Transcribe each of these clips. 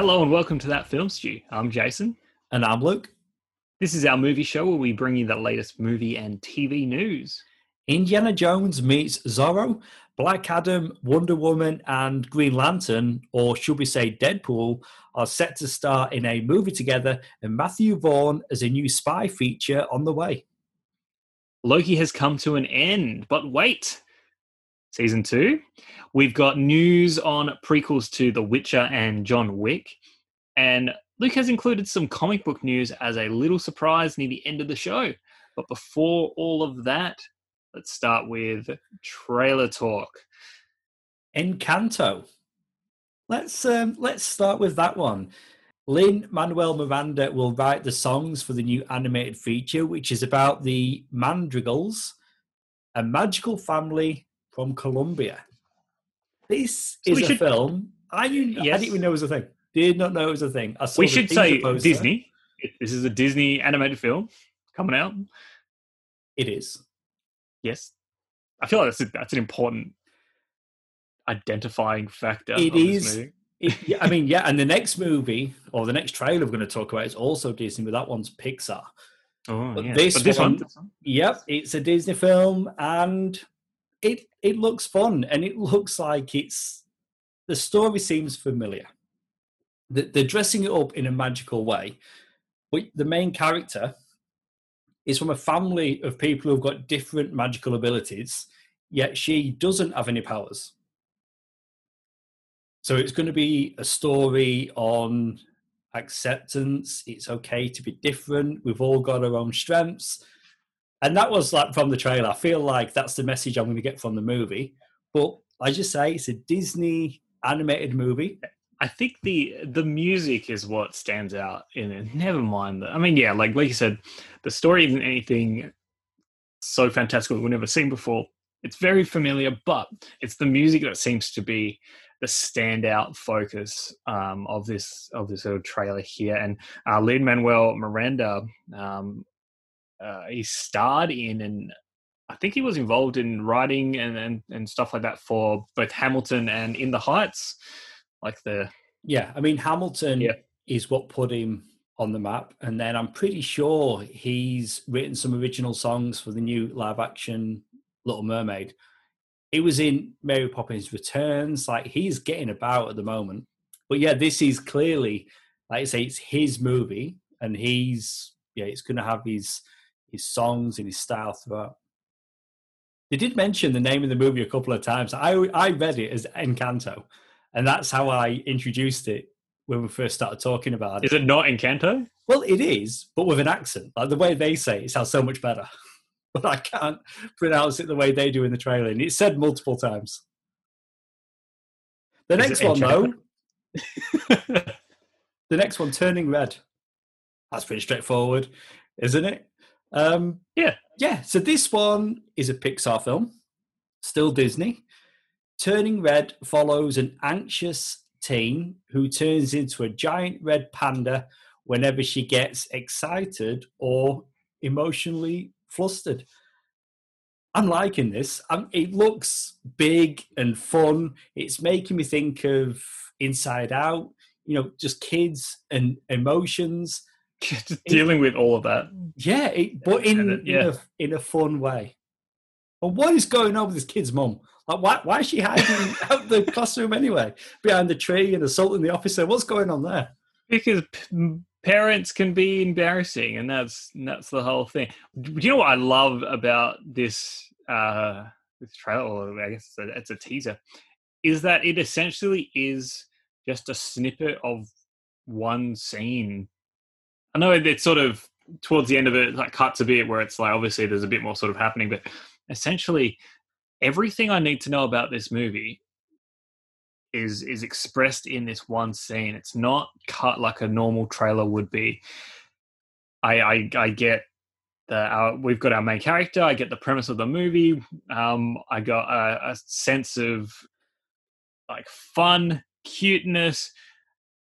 Hello and welcome to That Film Stew. I'm Jason. And I'm Luke. This is our movie show where we bring you the latest movie and TV news. Indiana Jones meets Zorro, Black Adam, Wonder Woman, and Green Lantern, or should we say Deadpool, are set to star in a movie together, and Matthew Vaughn as a new spy feature on the way. Loki has come to an end, but wait. Season two, we've got news on prequels to The Witcher and John Wick, and Luke has included some comic book news as a little surprise near the end of the show. But before all of that, let's start with trailer talk. Encanto. Let's um, let's start with that one. Lin Manuel Miranda will write the songs for the new animated feature, which is about the Madrigals, a magical family from Colombia. This so is a should... film. I knew. Yes. I didn't even know it was a thing. Did not know it was a thing. we should say poster. Disney. This is a Disney animated film coming out. It is. Yes, I feel like that's a, that's an important identifying factor. It is. It, I mean, yeah, and the next movie or the next trailer we're going to talk about is also Disney, but that one's Pixar. Oh, but yeah. this, but this one, one, yep, it's a Disney film, and it it looks fun, and it looks like it's the story seems familiar. They're dressing it up in a magical way, but the main character is from a family of people who've got different magical abilities, yet she doesn't have any powers. So it's going to be a story on acceptance. It's okay to be different. We've all got our own strengths. And that was like from the trailer. I feel like that's the message I'm going to get from the movie. But I just say it's a Disney animated movie. I think the the music is what stands out in it. Never mind that. I mean, yeah, like like you said, the story isn't anything so fantastical we've never seen before. It's very familiar, but it's the music that seems to be the standout focus um, of this of this little trailer here. And uh, Lin Manuel Miranda, um, uh, he starred in and I think he was involved in writing and, and and stuff like that for both Hamilton and In the Heights like the yeah. I mean, Hamilton yeah. is what put him on the map, and then I'm pretty sure he's written some original songs for the new live action Little Mermaid. He was in Mary Poppins Returns. Like he's getting about at the moment. But yeah, this is clearly, like I say, it's his movie, and he's yeah, it's going to have his his songs and his style throughout. They did mention the name of the movie a couple of times. I I read it as Encanto, and that's how I introduced it when we first started talking about it. Is it not Encanto? Well, it is, but with an accent. Like the way they say it sounds so much better. But I can't pronounce it the way they do in the trailer. And it's said multiple times. The is next one, though. the next one, Turning Red. That's pretty straightforward, isn't it? Um, yeah. Yeah. So this one is a Pixar film, still Disney. Turning Red follows an anxious teen who turns into a giant red panda whenever she gets excited or emotionally flustered. I'm liking this. Um, it looks big and fun. It's making me think of Inside Out, you know, just kids and emotions. Just dealing it, with all of that. Yeah, it, but in, it, yeah. in, a, in a fun way. But what is going on with this kid's mum? Like, why, why is she hiding out the classroom anyway, behind the tree and assaulting the officer? What's going on there? Because p- parents can be embarrassing, and that's that's the whole thing. Do you know what I love about this uh, this trailer? I guess it's a, it's a teaser. Is that it essentially is just a snippet of one scene. I know it's sort of towards the end of it, like cuts a bit where it's like obviously there's a bit more sort of happening, but essentially everything I need to know about this movie is is expressed in this one scene. It's not cut like a normal trailer would be. I I, I get the our, we've got our main character. I get the premise of the movie. Um, I got a, a sense of like fun, cuteness.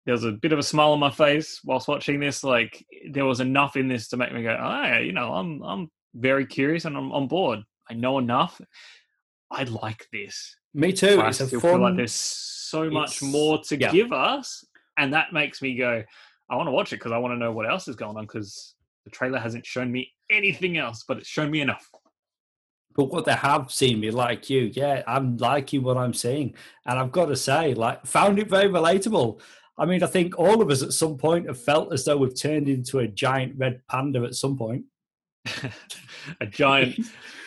There was a bit of a smile on my face whilst watching this. Like there was enough in this to make me go, "Oh, you know, I'm I'm very curious and I'm on board. I know enough." I like this. Me too. It's I feel fun... like there's so much more to yeah. give us. and that makes me go, I want to watch it because I want to know what else is going on because the trailer hasn't shown me anything else, but it's shown me enough. But what they have seen me like you, yeah, I'm liking what I'm seeing, and I've got to say, like, found it very relatable. I mean, I think all of us at some point have felt as though we've turned into a giant red panda at some point. a giant,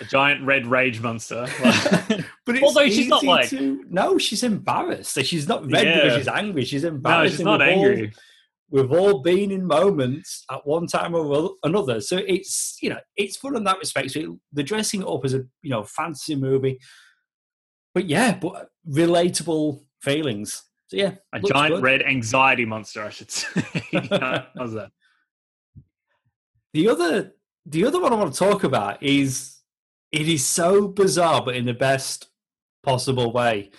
a giant red rage monster. but although she's not like to, no, she's embarrassed. She's not red yeah. because she's angry. She's embarrassed. No, she's not angry. All, we've all been in moments at one time or another. So it's you know it's fun in that respect. So the dressing up as a you know fantasy movie, but yeah, but relatable feelings. So yeah, a giant good. red anxiety monster, I should say. How's that? The other the other one I want to talk about is it is so bizarre, but in the best possible way.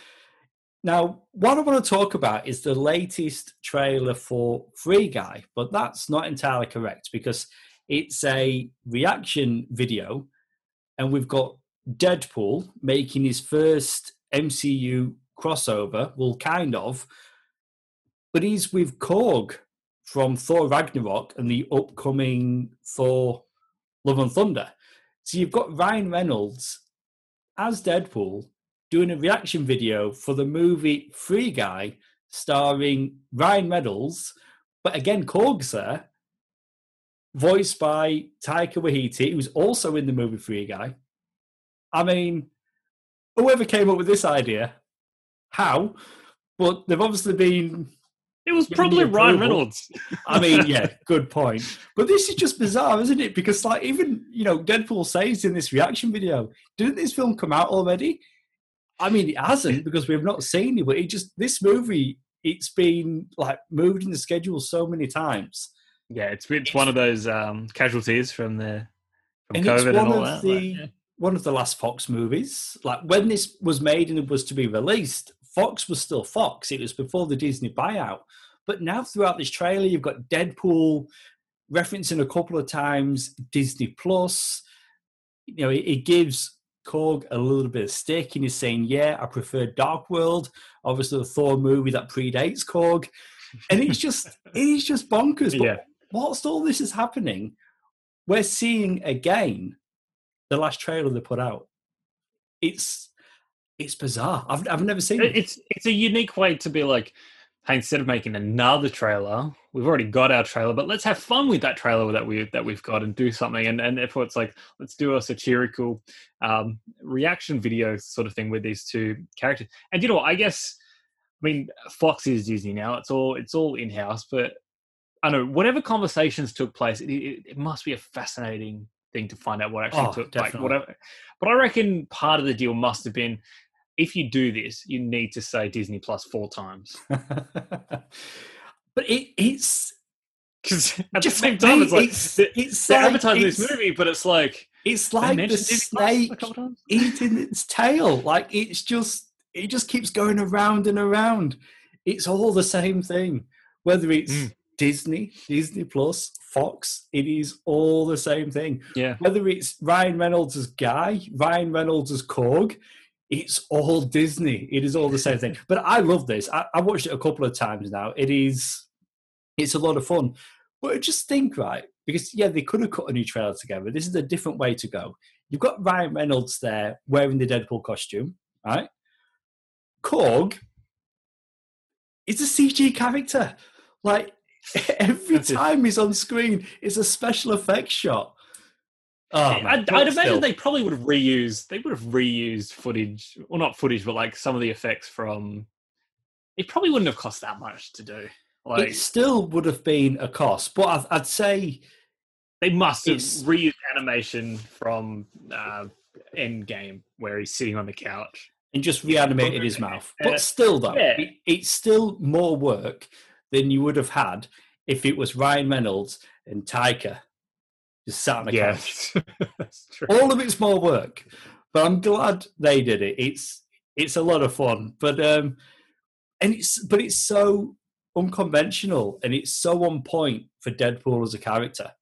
Now, what I want to talk about is the latest trailer for Free Guy, but that's not entirely correct because it's a reaction video, and we've got Deadpool making his first MCU crossover. Well, kind of, but he's with Korg from Thor Ragnarok and the upcoming Thor Love and Thunder. So you've got Ryan Reynolds as Deadpool doing a reaction video for the movie Free Guy, starring Ryan Reynolds, but again, Korg's there, voiced by Taika Waititi, who's also in the movie Free Guy. I mean, whoever came up with this idea, how? But they've obviously been it was probably Ryan Reynolds. I mean, yeah, good point. But this is just bizarre, isn't it? Because like even you know, Deadpool says in this reaction video, didn't this film come out already? I mean, it hasn't because we have not seen it. But it just this movie, it's been like moved in the schedule so many times. Yeah, it's it's one of those um, casualties from the from and COVID and all that. The, like, yeah. One of the last Fox movies, like when this was made and it was to be released, Fox was still Fox. It was before the Disney buyout. But now throughout this trailer, you've got Deadpool referencing a couple of times Disney Plus. You know, it, it gives Korg a little bit of stick, and he's saying, "Yeah, I prefer Dark World." Obviously, the Thor movie that predates Korg, and it's just it is just bonkers. But yeah. whilst all this is happening, we're seeing again the last trailer they put out. It's it's bizarre. I've I've never seen it. It's it's a unique way to be like, hey, instead of making another trailer, we've already got our trailer, but let's have fun with that trailer that we that we've got and do something. And and therefore, it's like let's do a satirical um, reaction video sort of thing with these two characters. And you know, what? I guess I mean Fox is Disney now. It's all it's all in house, but I know whatever conversations took place, it, it, it must be a fascinating thing to find out what actually oh, took like whatever. But I reckon part of the deal must have been if you do this, you need to say Disney Plus four times. but it, it's because at the same time, it's like it's, it's they're like, advertising this movie, but it's like it's like the snake eating its tail. Like it's just it just keeps going around and around. It's all the same thing, whether it's mm. Disney, Disney Plus, Fox. It is all the same thing. Yeah. Whether it's Ryan Reynolds as Guy, Ryan Reynolds as Korg, it's all Disney. It is all the same thing. But I love this. I, I watched it a couple of times now. It is, it's a lot of fun. But just think, right, because yeah, they could have cut a new trailer together. This is a different way to go. You've got Ryan Reynolds there wearing the Deadpool costume, right? Korg is a CG character. Like every time he's on screen, it's a special effects shot. Oh, I'd, I'd imagine they probably would have reused. They would have reused footage, well, not footage, but like some of the effects from. It probably wouldn't have cost that much to do. Like, it still would have been a cost, but I'd, I'd say they must have reused animation from uh, Endgame, where he's sitting on the couch and just reanimated his mouth. But still, though, yeah. it, it's still more work than you would have had if it was Ryan Reynolds and Taika just sat on the yes. couch. All of it's more work, but I'm glad they did it. It's it's a lot of fun, but um, and it's but it's so unconventional and it's so on point for Deadpool as a character.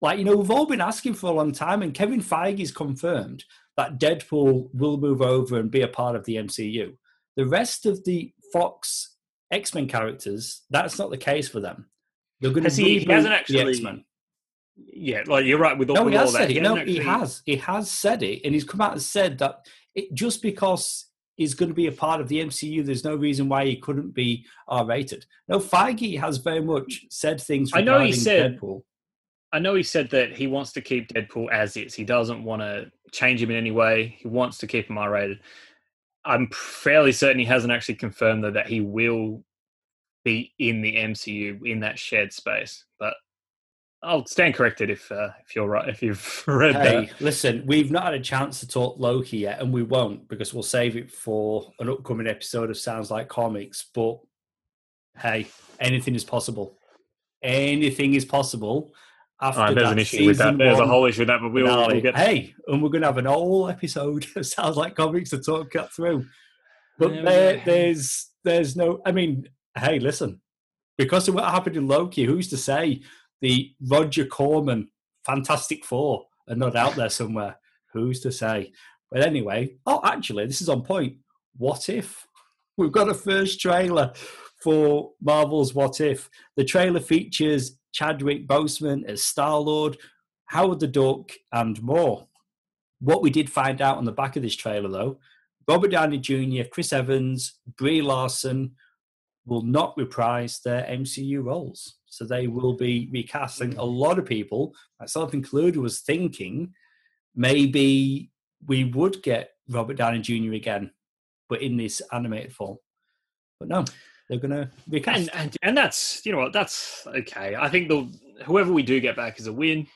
Like you know, we've all been asking for a long time, and Kevin Feige's confirmed that Deadpool will move over and be a part of the MCU. The rest of the Fox X Men characters, that's not the case for them. They're going to he, he hasn't actually. X Men. Yeah, like you're right with all, no, he has all said that. It. No, actually... he has. He has said it, and he's come out and said that it, just because he's going to be a part of the MCU, there's no reason why he couldn't be R rated. No, Feige has very much said things. I know he said. Deadpool. I know he said that he wants to keep Deadpool as is. He doesn't want to change him in any way. He wants to keep him R rated. I'm fairly certain he hasn't actually confirmed though that he will be in the MCU in that shared space. But I'll stand corrected if uh, if you're right if you've read hey, that. Listen, we've not had a chance to talk Loki yet, and we won't because we'll save it for an upcoming episode of Sounds Like Comics. But hey, anything is possible. Anything is possible after right, there's an issue with that. There's a whole issue with that, but we'll, we'll get. Hey, and we're going to have an whole episode. sounds like comics to talk cut through. But yeah, there, there's there's no. I mean, hey, listen, because of what happened in Loki, who's to say the Roger Corman Fantastic Four are not out there somewhere? Who's to say? But anyway, oh, actually, this is on point. What if we've got a first trailer for Marvel's What If? The trailer features Chadwick Boseman as Star Lord, Howard the Duck, and more. What we did find out on the back of this trailer, though, Robert Downey Jr., Chris Evans, Brie Larson will not reprise their MCU roles. So they will be recasting. A lot of people, myself included, was thinking maybe we would get Robert Downey Jr. again, but in this animated form. But no, they're going to recast. And, and, and that's you know what that's okay. I think the whoever we do get back is a win.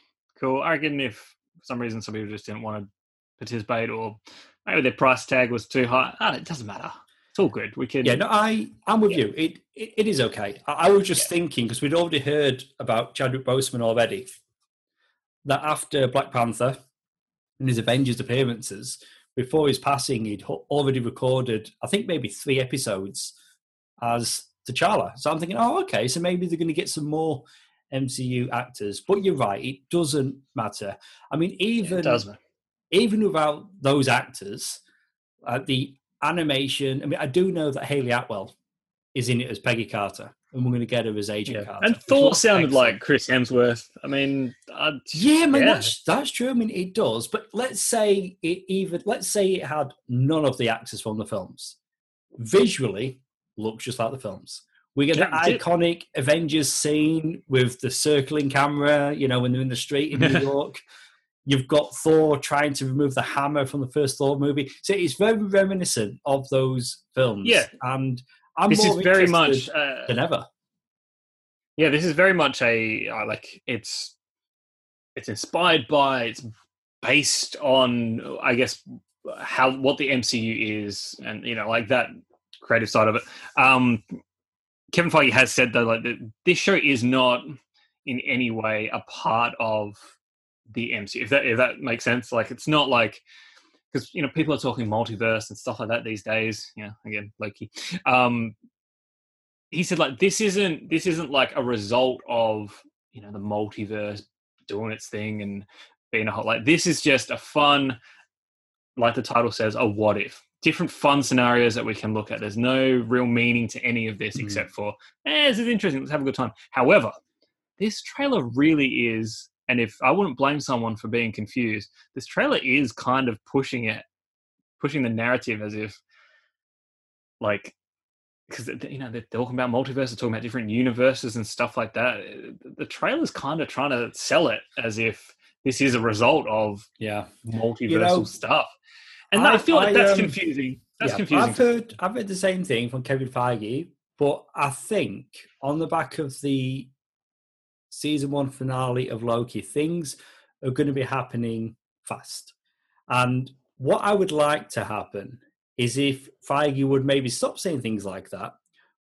Cool. I reckon if for some reason some people just didn't want to participate or maybe their price tag was too high, it doesn't matter. It's all good. We can. Yeah, no, I I'm with yeah. you. It, it, it is okay. I, I was just yeah. thinking because we'd already heard about Chadwick Boseman already that after Black Panther and his Avengers appearances, before his passing, he'd already recorded I think maybe three episodes as T'Challa. So I'm thinking, oh, okay, so maybe they're going to get some more MCU actors. But you're right, it doesn't matter. I mean, even yeah, even without those actors, uh, the animation. I mean, I do know that Hayley Atwell is in it as Peggy Carter, and we're going to get her as Agent yeah. Carter. And Thor sounded excellent. like Chris Hemsworth. I mean, I'd, yeah, I mean yeah. that's that's true. I mean, it does. But let's say it even let's say it had none of the actors from the films. Visually, looks just like the films. We get the iconic Avengers scene with the circling camera, you know, when they're in the street in New York. You've got Thor trying to remove the hammer from the first Thor movie. So it's very reminiscent of those films. Yeah. And I'm this more is very much uh, than ever. Yeah, this is very much a uh, like it's it's inspired by it's based on I guess how what the MCU is and you know like that creative side of it. Um, Kevin Feige has said though, like that this show is not in any way a part of the MCU. If that if that makes sense, like it's not like because you know people are talking multiverse and stuff like that these days. You know, again, Loki. Um, he said like this isn't this isn't like a result of you know the multiverse doing its thing and being a hot like this is just a fun like the title says a what if different fun scenarios that we can look at. There's no real meaning to any of this mm. except for, eh, this is interesting. Let's have a good time. However, this trailer really is, and if I wouldn't blame someone for being confused, this trailer is kind of pushing it, pushing the narrative as if, like, because you know they're talking about multiverse, they're talking about different universes and stuff like that. The trailer's kind of trying to sell it as if this is a result of yeah multiversal you know, stuff and I, I feel like that's um, confusing. That's yeah, confusing. I've heard I've heard the same thing from Kevin Feige, but I think on the back of the season one finale of Loki, things are going to be happening fast. And what I would like to happen is if Feige would maybe stop saying things like that,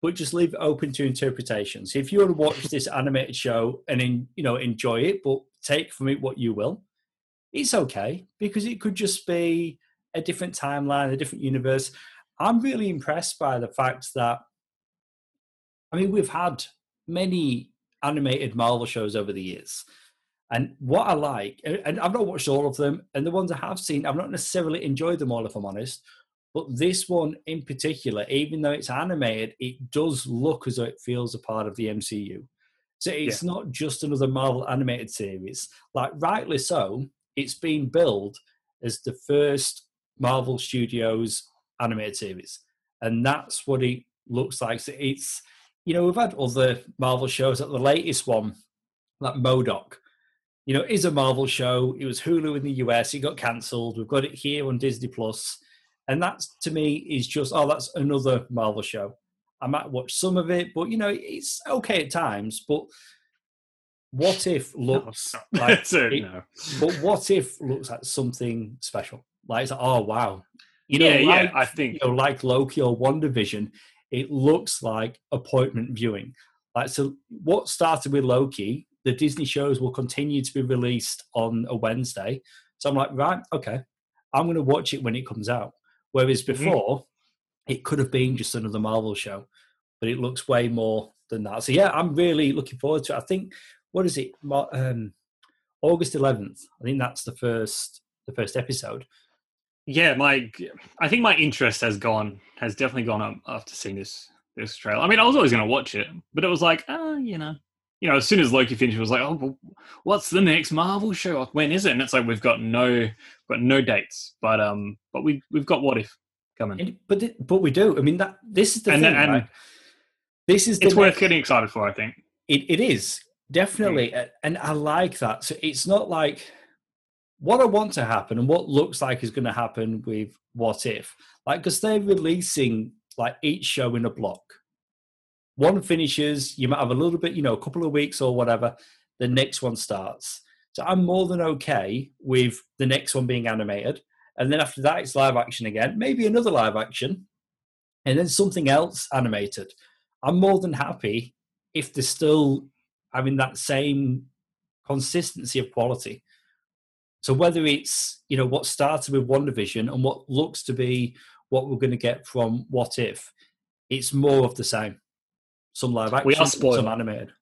but just leave it open to interpretation. So if you want to watch this animated show and in, you know enjoy it, but take from it what you will, it's okay because it could just be a different timeline, a different universe. I'm really impressed by the fact that, I mean, we've had many animated Marvel shows over the years. And what I like, and I've not watched all of them, and the ones I have seen, I've not necessarily enjoyed them all, if I'm honest. But this one in particular, even though it's animated, it does look as though it feels a part of the MCU. So it's yeah. not just another Marvel animated series. Like, rightly so, it's been billed as the first Marvel Studios animated series. And that's what it looks like. So it's, you know, we've had other Marvel shows. Like the latest one, like MODOK, you know, is a Marvel show. It was Hulu in the US. It got cancelled. We've got it here on Disney Plus, and that's to me is just oh, that's another Marvel show. I might watch some of it, but you know, it's okay at times. But what if looks no, like it, no. but what if looks like something special? Like it's like, oh wow, you know, yeah, like, yeah, I think you know, like Loki or WandaVision, it looks like appointment viewing. Like so, what started with Loki the Disney shows will continue to be released on a Wednesday. So I'm like, right, okay, I'm going to watch it when it comes out. Whereas mm-hmm. before, mm-hmm. it could have been just another Marvel show, but it looks way more than that. So yeah, I'm really looking forward to it. I think what is it? Um, August 11th. I think that's the first the first episode. Yeah, my I think my interest has gone has definitely gone up after seeing this this trailer. I mean, I was always going to watch it, but it was like, ah, uh, you know, you know, as soon as Loki finished, it was like, oh, well, what's the next Marvel show? When is it? And it's like we've got no, got no dates, but um, but we we've got What If coming. And, but but we do. I mean, that this is the and, thing, and right? This is it's worth next, getting excited for. I think it, it is definitely, mm. and I like that. So it's not like what I want to happen and what looks like is going to happen with What If, like because they're releasing like each show in a block one finishes, you might have a little bit, you know, a couple of weeks or whatever, the next one starts. So I'm more than okay with the next one being animated. And then after that, it's live action again, maybe another live action, and then something else animated. I'm more than happy if they're still having that same consistency of quality. So whether it's, you know, what started with WandaVision and what looks to be what we're going to get from What If, it's more of the same some live action, we are spoiled. some animated.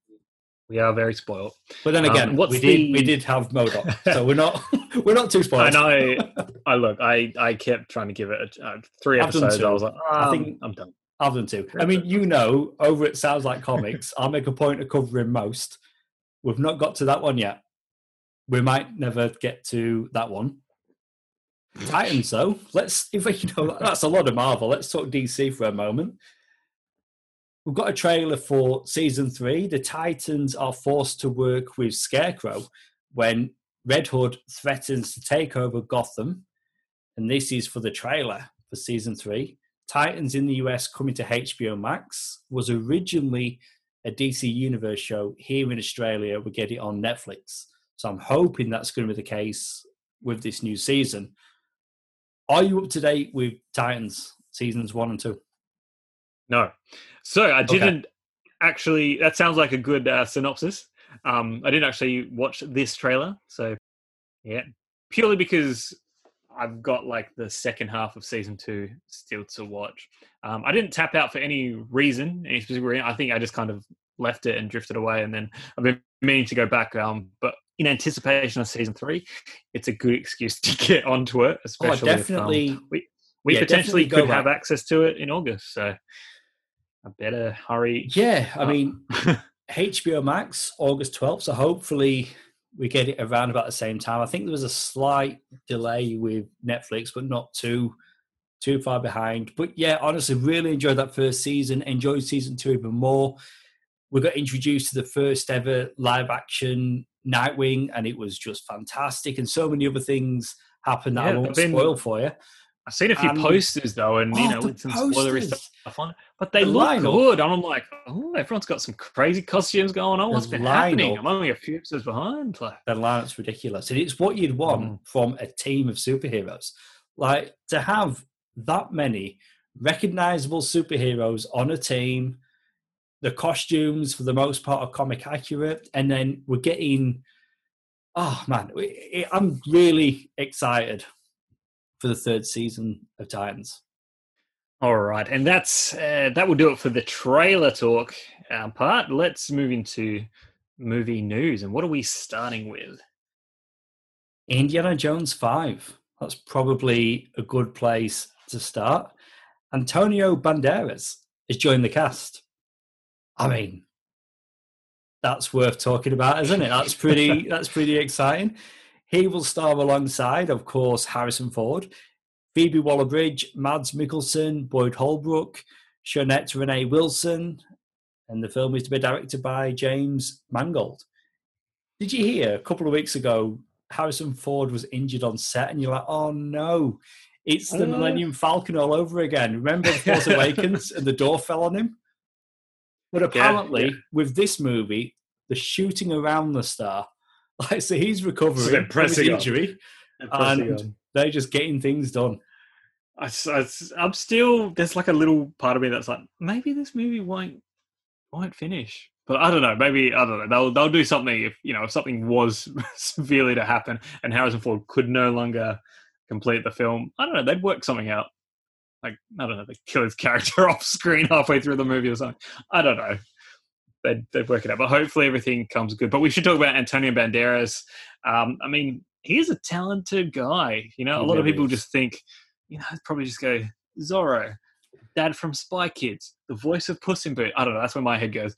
We are very spoiled. But then again, um, we the... did we did have MODOK, so we're not we're not too spoiled. And I, I look, I I kept trying to give it a, uh, three I've episodes. I was like, oh, I think I'm done. I've done two. I mean, you know, over it sounds like comics. I'll make a point of covering most. We've not got to that one yet. We might never get to that one. Titans, though. Let's if you know that's a lot of Marvel. Let's talk DC for a moment. We've got a trailer for season three. The Titans are forced to work with Scarecrow when Red Hood threatens to take over Gotham. And this is for the trailer for season three. Titans in the US coming to HBO Max was originally a DC Universe show. Here in Australia, we get it on Netflix. So I'm hoping that's going to be the case with this new season. Are you up to date with Titans seasons one and two? No. So I didn't okay. actually. That sounds like a good uh, synopsis. Um, I didn't actually watch this trailer, so yeah, purely because I've got like the second half of season two still to watch. Um, I didn't tap out for any reason, any specific reason. I think I just kind of left it and drifted away, and then I've been meaning to go back. Um, but in anticipation of season three, it's a good excuse to get onto it. Especially oh, definitely. If, um, we we yeah, potentially could back. have access to it in August, so I better hurry. Yeah, I mean, HBO Max, August 12th. So hopefully we get it around about the same time. I think there was a slight delay with Netflix, but not too too far behind. But yeah, honestly, really enjoyed that first season. Enjoyed season two even more. We got introduced to the first ever live action Nightwing, and it was just fantastic. And so many other things happened that yeah, I won't been, spoil for you. I've seen a few um, posters though, and you oh, know, with some spoilery stuff on it, but they the look good. And I'm like, oh, everyone's got some crazy costumes going on. What's been happening? I'm only a few episodes behind. Like, the lineup's ridiculous, and it's what you'd want mm. from a team of superheroes. Like to have that many recognizable superheroes on a team. The costumes, for the most part, are comic accurate, and then we're getting. Oh man, I'm really excited for the third season of Titans. All right, and that's uh, that will do it for the trailer talk uh, part. Let's move into movie news, and what are we starting with? Indiana Jones Five. That's probably a good place to to start. Antonio Banderas has joined the cast. I mean, that's worth talking about, isn't it? That's pretty. that's pretty exciting. He will star alongside, of course, Harrison Ford, Phoebe Waller-Bridge, Mads Mikkelsen, Boyd Holbrook, Shaunette Renée Wilson, and the film is to be directed by James Mangold. Did you hear a couple of weeks ago Harrison Ford was injured on set, and you're like, oh no, it's the uh, Millennium Falcon all over again. Remember Force Awakens and the door fell on him? But apparently, yeah, yeah. with this movie, the shooting around the star, like so, he's recovering from his injury, and they're just getting things done. I, am still there's like a little part of me that's like maybe this movie won't won't finish but I don't know. Maybe I don't know. They'll they'll do something if you know if something was severely to happen and Harrison Ford could no longer complete the film. I don't know. They'd work something out. Like I don't know. They kill his character off screen halfway through the movie or something. I don't know. They'd they'd work it out. But hopefully everything comes good. But we should talk about Antonio Banderas. Um, I mean, he's a talented guy. You know, he a lot of people is. just think, you know, probably just go Zorro, Dad from Spy Kids, the voice of Puss in Boot. I don't know. That's where my head goes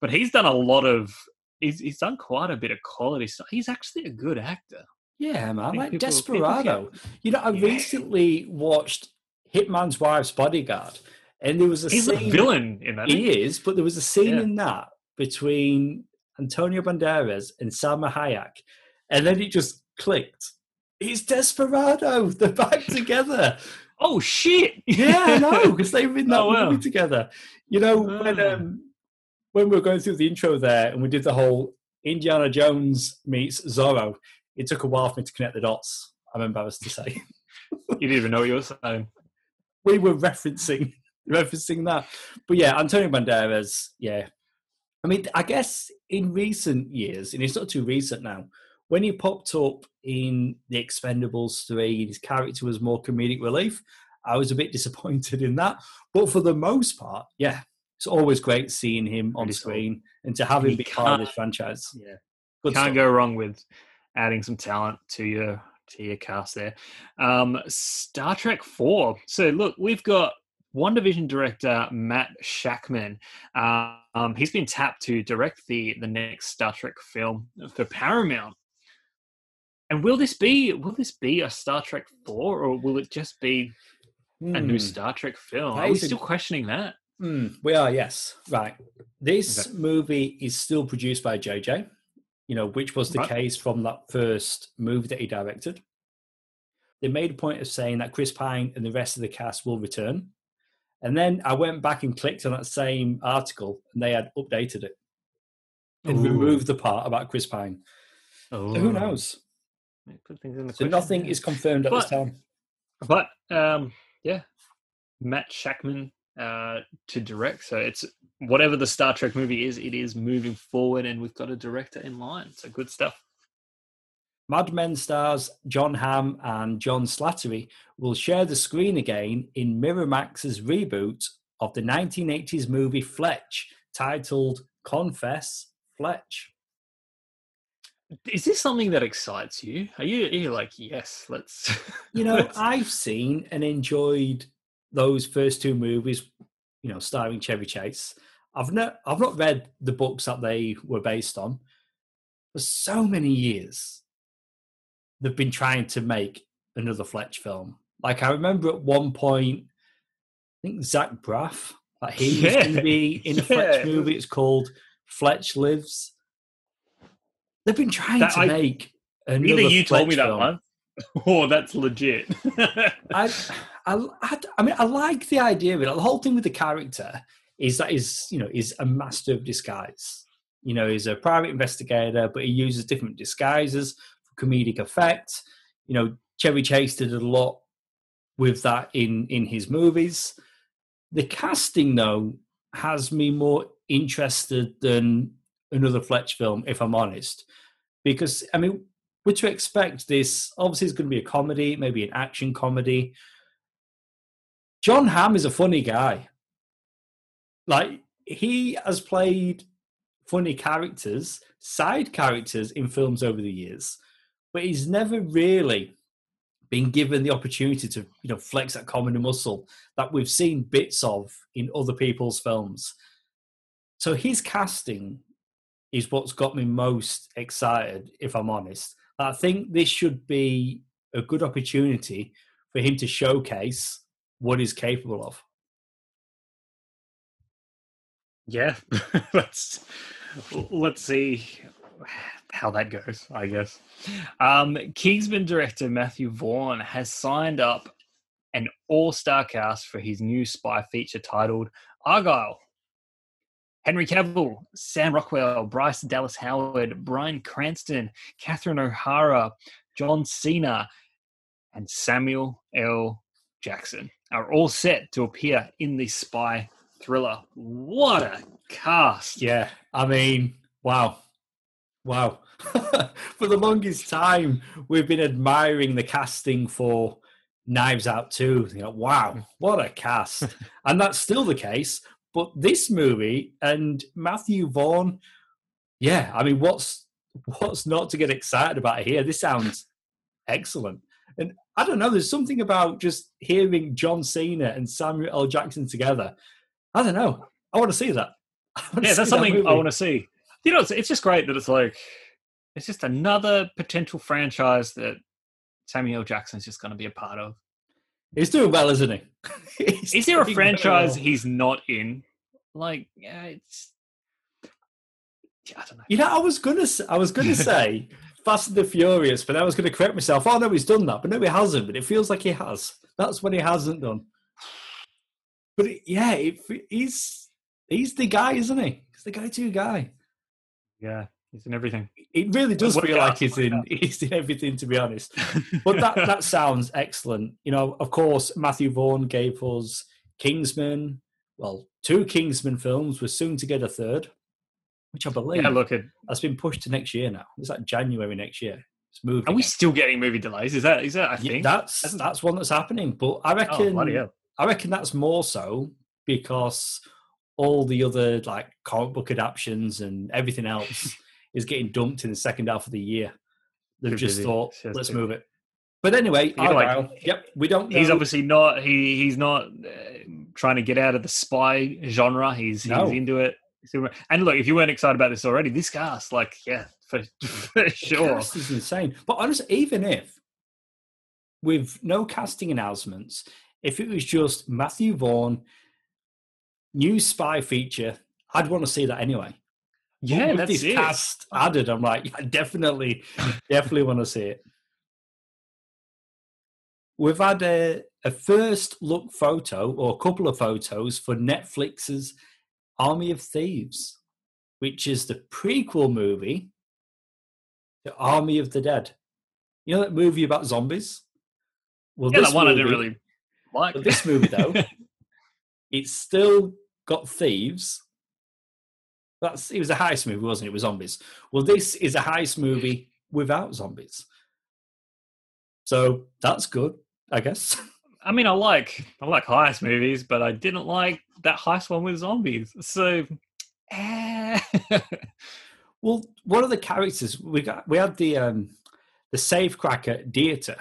but he's done a lot of he's he's done quite a bit of quality stuff. He's actually a good actor. Yeah, man, like people, Desperado. People you know, I yeah. recently watched Hitman's Wife's Bodyguard, and there was a he's scene, a villain in that. He is, but there was a scene yeah. in that between Antonio Banderas and Salma Hayek, and then it just clicked. He's Desperado. They're back together. oh shit! yeah, I know because they've been that oh, movie together. You know when ah. um, when we were going through the intro there and we did the whole Indiana Jones meets Zorro, it took a while for me to connect the dots. I'm embarrassed to say. you didn't even know what you were saying. We were referencing referencing that. But yeah, Antonio Banderas, yeah. I mean, I guess in recent years, and it's not too recent now, when he popped up in The Expendables 3, his character was more comedic relief. I was a bit disappointed in that. But for the most part, yeah, it's always great seeing him on screen and to have him be part of this franchise. Yeah, Good can't stuff. go wrong with adding some talent to your your cast there. Um, Star Trek Four. So look, we've got WandaVision director Matt Shakman. Um, he's been tapped to direct the the next Star Trek film for Paramount. And will this be will this be a Star Trek four or will it just be a new hmm. Star Trek film? Are we still questioning that? Mm, we are, yes. Right. This okay. movie is still produced by JJ, you know, which was the right. case from that first movie that he directed. They made a point of saying that Chris Pine and the rest of the cast will return. And then I went back and clicked on that same article and they had updated it and Ooh. removed the part about Chris Pine. So who knows? So nothing is confirmed at but, this time. But um, yeah, Matt Shakman uh, to direct. So it's whatever the Star Trek movie is, it is moving forward, and we've got a director in line. So good stuff. Mad Men stars Jon Hamm and John Slattery will share the screen again in Miramax's reboot of the 1980s movie Fletch, titled Confess Fletch. Is this something that excites you? Are you, are you like, yes, let's. You know, let's... I've seen and enjoyed those first two movies, you know, starring Chevy Chase. I've not I've not read the books that they were based on. For so many years, they've been trying to make another Fletch film. Like I remember at one point, I think Zach Braff, like he yeah. was going to be in a Fletch movie. It's called Fletch Lives. They've been trying that, to I, make another. You Fletch told me that film. one, Oh, that's legit. I, I, I, mean, I like the idea of it. The whole thing with the character is that is you know is a master of disguise. You know, he's a private investigator, but he uses different disguises for comedic effect. You know, Chevy Chase did a lot with that in in his movies. The casting, though, has me more interested than another Fletch film, if I'm honest, because I mean, we're to expect this. Obviously, it's going to be a comedy, maybe an action comedy. Jon Hamm is a funny guy. Like he has played funny characters, side characters in films over the years, but he's never really been given the opportunity to you know flex that comedy muscle that we've seen bits of in other people's films. So his casting is what's got me most excited, if I'm honest. I think this should be a good opportunity for him to showcase what he's capable of. Yeah, let's let's see how that goes. I guess. Um, Kingsman director Matthew Vaughn has signed up an all-star cast for his new spy feature titled Argylle. Henry Cavill, Sam Rockwell, Bryce Dallas Howard, Bryan Cranston, Catherine O'Hara, John Cena, and Samuel L. Jackson are all set to appear in the spy thriller. What a cast! Yeah, I mean, wow. Wow. for the longest time, we've been admiring the casting for Knives Out 2. You know, wow, what a cast. and that's still the case. But this movie and Matthew Vaughn, yeah, I mean, what's what's not to get excited about here? This sounds excellent. And I don't know, there's something about just hearing John Cena and Samuel L. Jackson together. I don't know. I want to see that. Yeah, that's something that I want to see. You know, it's, it's just great that it's like, it's just another potential franchise that Samuel Jackson's just going to be a part of. He's doing well, isn't he? Is there a franchise well. he's not in? Like, yeah, it's. I don't know. You know, I was gonna, I was gonna say Fast and the Furious, but I was gonna correct myself. Oh no, he's done that, but no, he hasn't. But it feels like he has. That's what he hasn't done. But it, yeah, it, he's he's the guy, isn't he? He's the go-to guy. Yeah, he's in everything. It really does feel like he's in he's in everything, to be honest. But that that sounds excellent. You know, of course, Matthew Vaughn gave us Kingsman. Well, two Kingsman films. We're soon to get a third, which I believe yeah, look at, has been pushed to next year now. It's like January next year. It's moved. Are again. we still getting movie delays? Is that is that? I think yeah, that's that's, that's one that's happening. But I oh, reckon oh, I reckon that's more so because all the other like comic book adaptations and everything else is getting dumped in the second half of the year. They've Too just busy. thought, let's move it. But anyway, like, yep, we don't. Know. He's obviously not. He he's not uh, trying to get out of the spy genre. He's no. he's into it. And look, if you weren't excited about this already, this cast, like, yeah, for, for sure, this is insane. But honestly, even if with no casting announcements, if it was just Matthew Vaughn, new spy feature, I'd want to see that anyway. Yeah, with this it. cast added, I'm like, yeah, definitely, definitely want to see it. We've had a, a first look photo or a couple of photos for Netflix's Army of Thieves, which is the prequel movie to Army of the Dead. You know that movie about zombies? Well, yeah, that one movie, I didn't really like. This movie, though, it's still got thieves. That's it was a heist movie, wasn't it? With zombies. Well, this is a heist movie without zombies. So that's good, I guess. I mean, I like I like heist movies, but I didn't like that heist one with zombies. So, eh. well, one of the characters we got we had the um the safecracker Dieter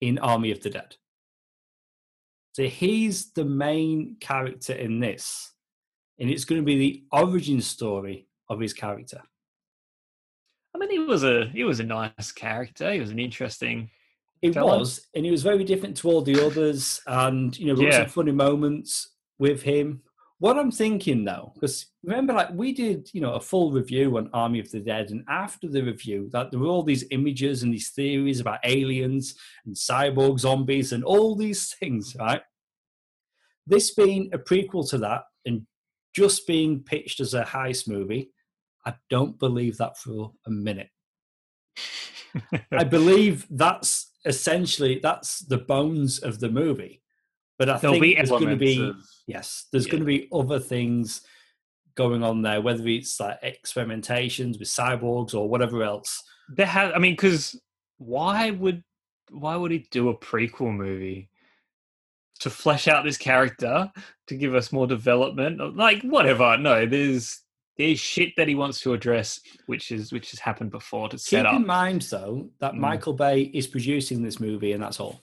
in Army of the Dead. So he's the main character in this, and it's going to be the origin story of his character. I mean, he was a he was a nice character. He was an interesting. It was, and he was very different to all the others. And you know, there yeah. were some funny moments with him. What I'm thinking though, because remember, like we did, you know, a full review on Army of the Dead, and after the review, that there were all these images and these theories about aliens and cyborg zombies and all these things, right? This being a prequel to that and just being pitched as a heist movie, I don't believe that for a minute. I believe that's essentially that's the bones of the movie. But I There'll think there's going to be of, yes, there's yeah. going to be other things going on there, whether it's like experimentations with cyborgs or whatever else. There has, I mean, because why would why would he do a prequel movie to flesh out this character to give us more development? Like whatever. No, there's there's shit that he wants to address, which is which has happened before to set Keep up. in mind though that Mm. Michael Bay is producing this movie, and that's all.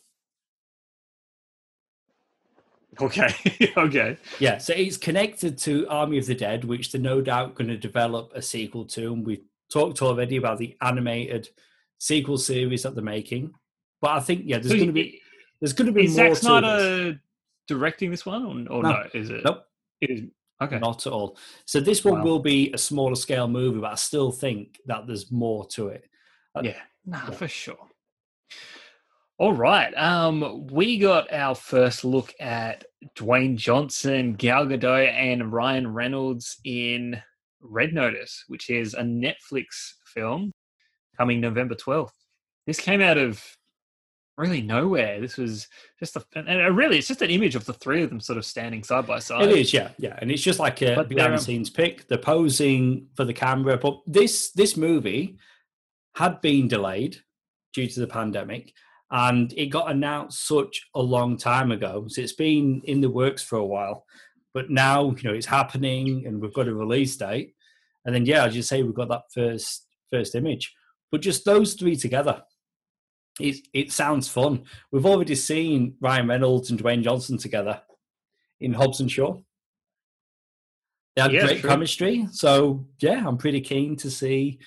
Okay, okay. Yeah, so it's connected to Army of the Dead, which they're no doubt going to develop a sequel to. And we talked already about the animated sequel series that they're making. But I think yeah, there's So going to be there's going to be is more Zack to this. Directing this one, or, or No. no. Is it? Nope. It is. Okay. Not at all. So this one Wow. will be a smaller scale movie, but I still think that there's more to it. Uh, Yeah, nah, yeah. for sure. All right. Um, we got our first look at Dwayne Johnson, Gal Gadot, and Ryan Reynolds in Red Notice, which is a Netflix film coming November 12th. This came out of really nowhere. This was just a, and really, it's just an image of the three of them sort of standing side by side. It is, yeah, yeah, and it's just like a But behind the um, scenes pick. They're posing for the camera, but this this movie had been delayed due to the pandemic, and it got announced such a long time ago. So it's been in the works for a while, but now you know it's happening, and we've got a release date. And then, yeah, as you say, we've got that first first image. But just those three together, it it sounds fun. We've already seen Ryan Reynolds and Dwayne Johnson together in Hobbs and Shaw. They had Yeah, great true. chemistry, so yeah, I'm pretty keen to see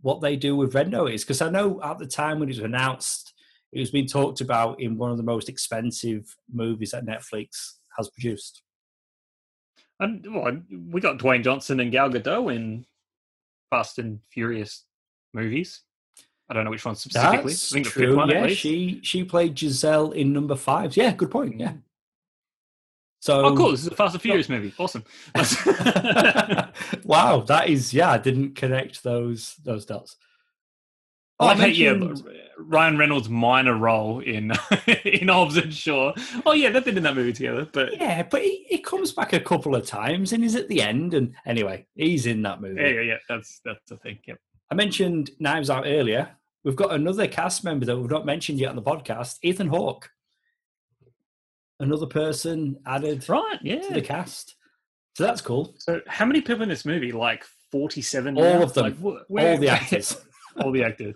what they do with Red Notice because I know at the time when it was announced, it was being talked about in one of the most expensive movies that Netflix has produced. And well, we got Dwayne Johnson and Gal Gadot in Fast and Furious movies. I don't know which one specifically. That's I think true. one yeah, she she played Giselle in number five. Yeah, good point. Yeah. So Oh, cool! This is a Fast and Furious movie. Awesome. wow, that is yeah. I didn't connect those those dots. I Oh, I yeah, mentioned- Ryan Reynolds' minor role in in Hobbs and Shaw. Oh yeah, they've been in that movie together. But yeah, but he, he comes back a couple of times and he's at the end. And anyway, he's in that movie. yeah, yeah, yeah, that's that's the thing. Yep. I mentioned Knives Out earlier. We've got another cast member that we've not mentioned yet on the podcast, Ethan Hawke. Another person added Right. Yeah. to the cast. So that's cool. So how many people in this movie? Like forty-seven. All now? of them. Like, wh- All the actors. all the actors.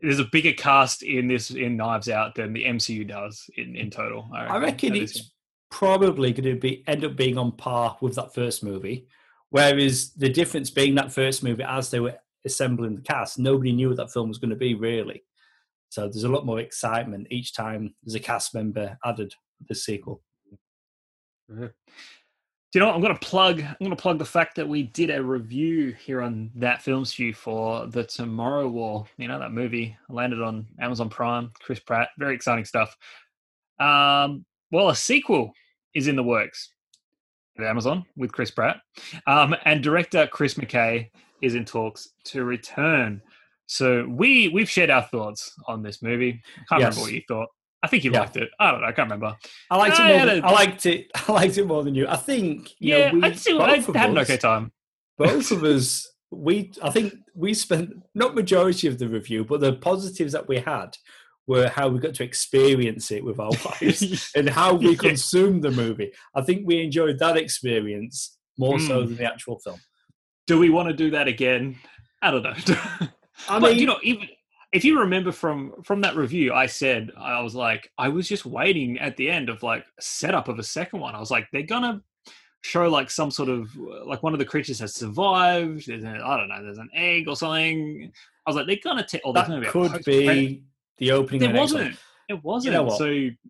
There's a bigger cast in this in Knives Out than the MCU does in, in total. I reckon That is- it's probably going to be end up being on par with that first movie. Whereas the difference being that first movie, as they were assembling the cast, nobody knew what that film was going to be really. So there's a lot more excitement each time there's a cast member added to the sequel. Do you know what? I'm going to plug. I'm going to plug the fact that we did a review here on that film stew for the Tomorrow War. You know that movie landed on Amazon Prime. Chris Pratt, very exciting stuff. Um, well, a sequel is in the works at Amazon with Chris Pratt, um, and director Chris McKay is in talks to return. So we we've shared our thoughts on this movie. Can't Yes. remember what you thought. I think you Yeah. liked it. I don't know. I can't remember. I liked it I more. Than, a- I liked it. I liked it more than you. I think. You Yeah, know, we, I'd still, I had an okay time. both of us we i think we spent not majority of the review but the positives that we had were how we got to experience it with our wives and how we consumed the movie i think we enjoyed that experience more so Mm. than the actual film do we want to do that again? I don't know. i but mean you know, even if you remember from from that review, I said I was like, I was just waiting at the end of like setup of a second one. I was like, they're gonna show like some sort of like one of the creatures has survived. There's a, I don't know, there's an egg or something. I was like, they're gonna take. Oh, that gonna be a could be the opening There of the next one. wasn't. It wasn't. what? So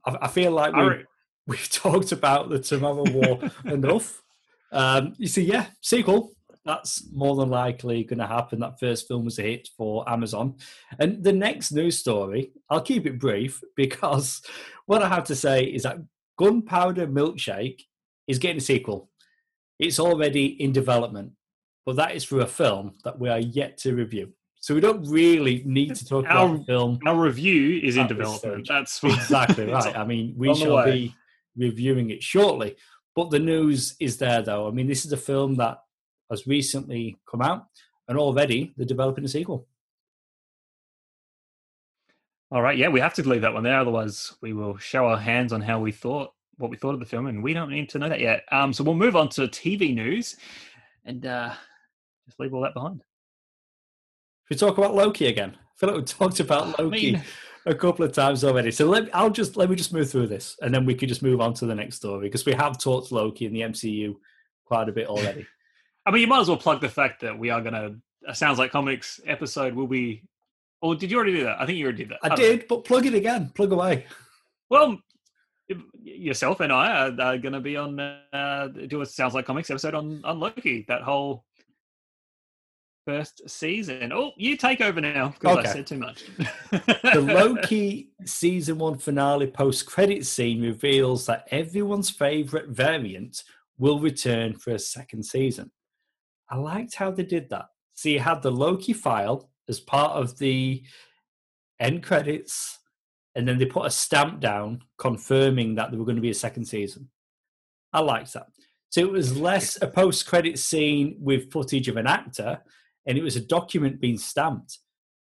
I, I feel like we, re- we've talked about the tomorrow war enough um you see yeah sequel that's more than likely going to happen that first film was a hit for amazon and the next news story i'll keep it brief because what i have to say is that gunpowder milkshake is getting a sequel it's already in development but that is for a film that we are yet to review so we don't really need to talk Our- about the film our review is in development. That's what- exactly right. I mean, we shall be reviewing it shortly. But the news is there, though. I mean, this is a film that has recently come out, and already they're developing a sequel. All right, yeah, we have to leave that one there. Otherwise, we will show our hands on how we thought, what we thought of the film, and we don't need to know that yet. Um, so we'll move on to TV news, and uh, just leave all that behind. Should we talk about Loki again? I feel like we talked about Loki I mean, a couple of times already. So let I'll just let me just move through this, and then we can just move on to the next story because we have talked Loki in the MCU quite a bit already. I mean, you might as well plug the fact that we are going to. A Sounds like comics episode will be. Or did you already do that? I think you already did that. I, I did, know. but plug it again. Plug away. Well, yourself and I are, are going to be on uh, do a sounds like comics episode on on Loki. That whole first season. Oh, you take over now because okay. I said too much. the Loki season one finale post credit scene reveals that everyone's favorite variant will return for a second season. I liked how they did that. So you had the Loki file as part of the end credits and then they put a stamp down confirming that there were going to be a second season. I liked that. So it was less a post credit scene with footage of an actor, and it was a document being stamped.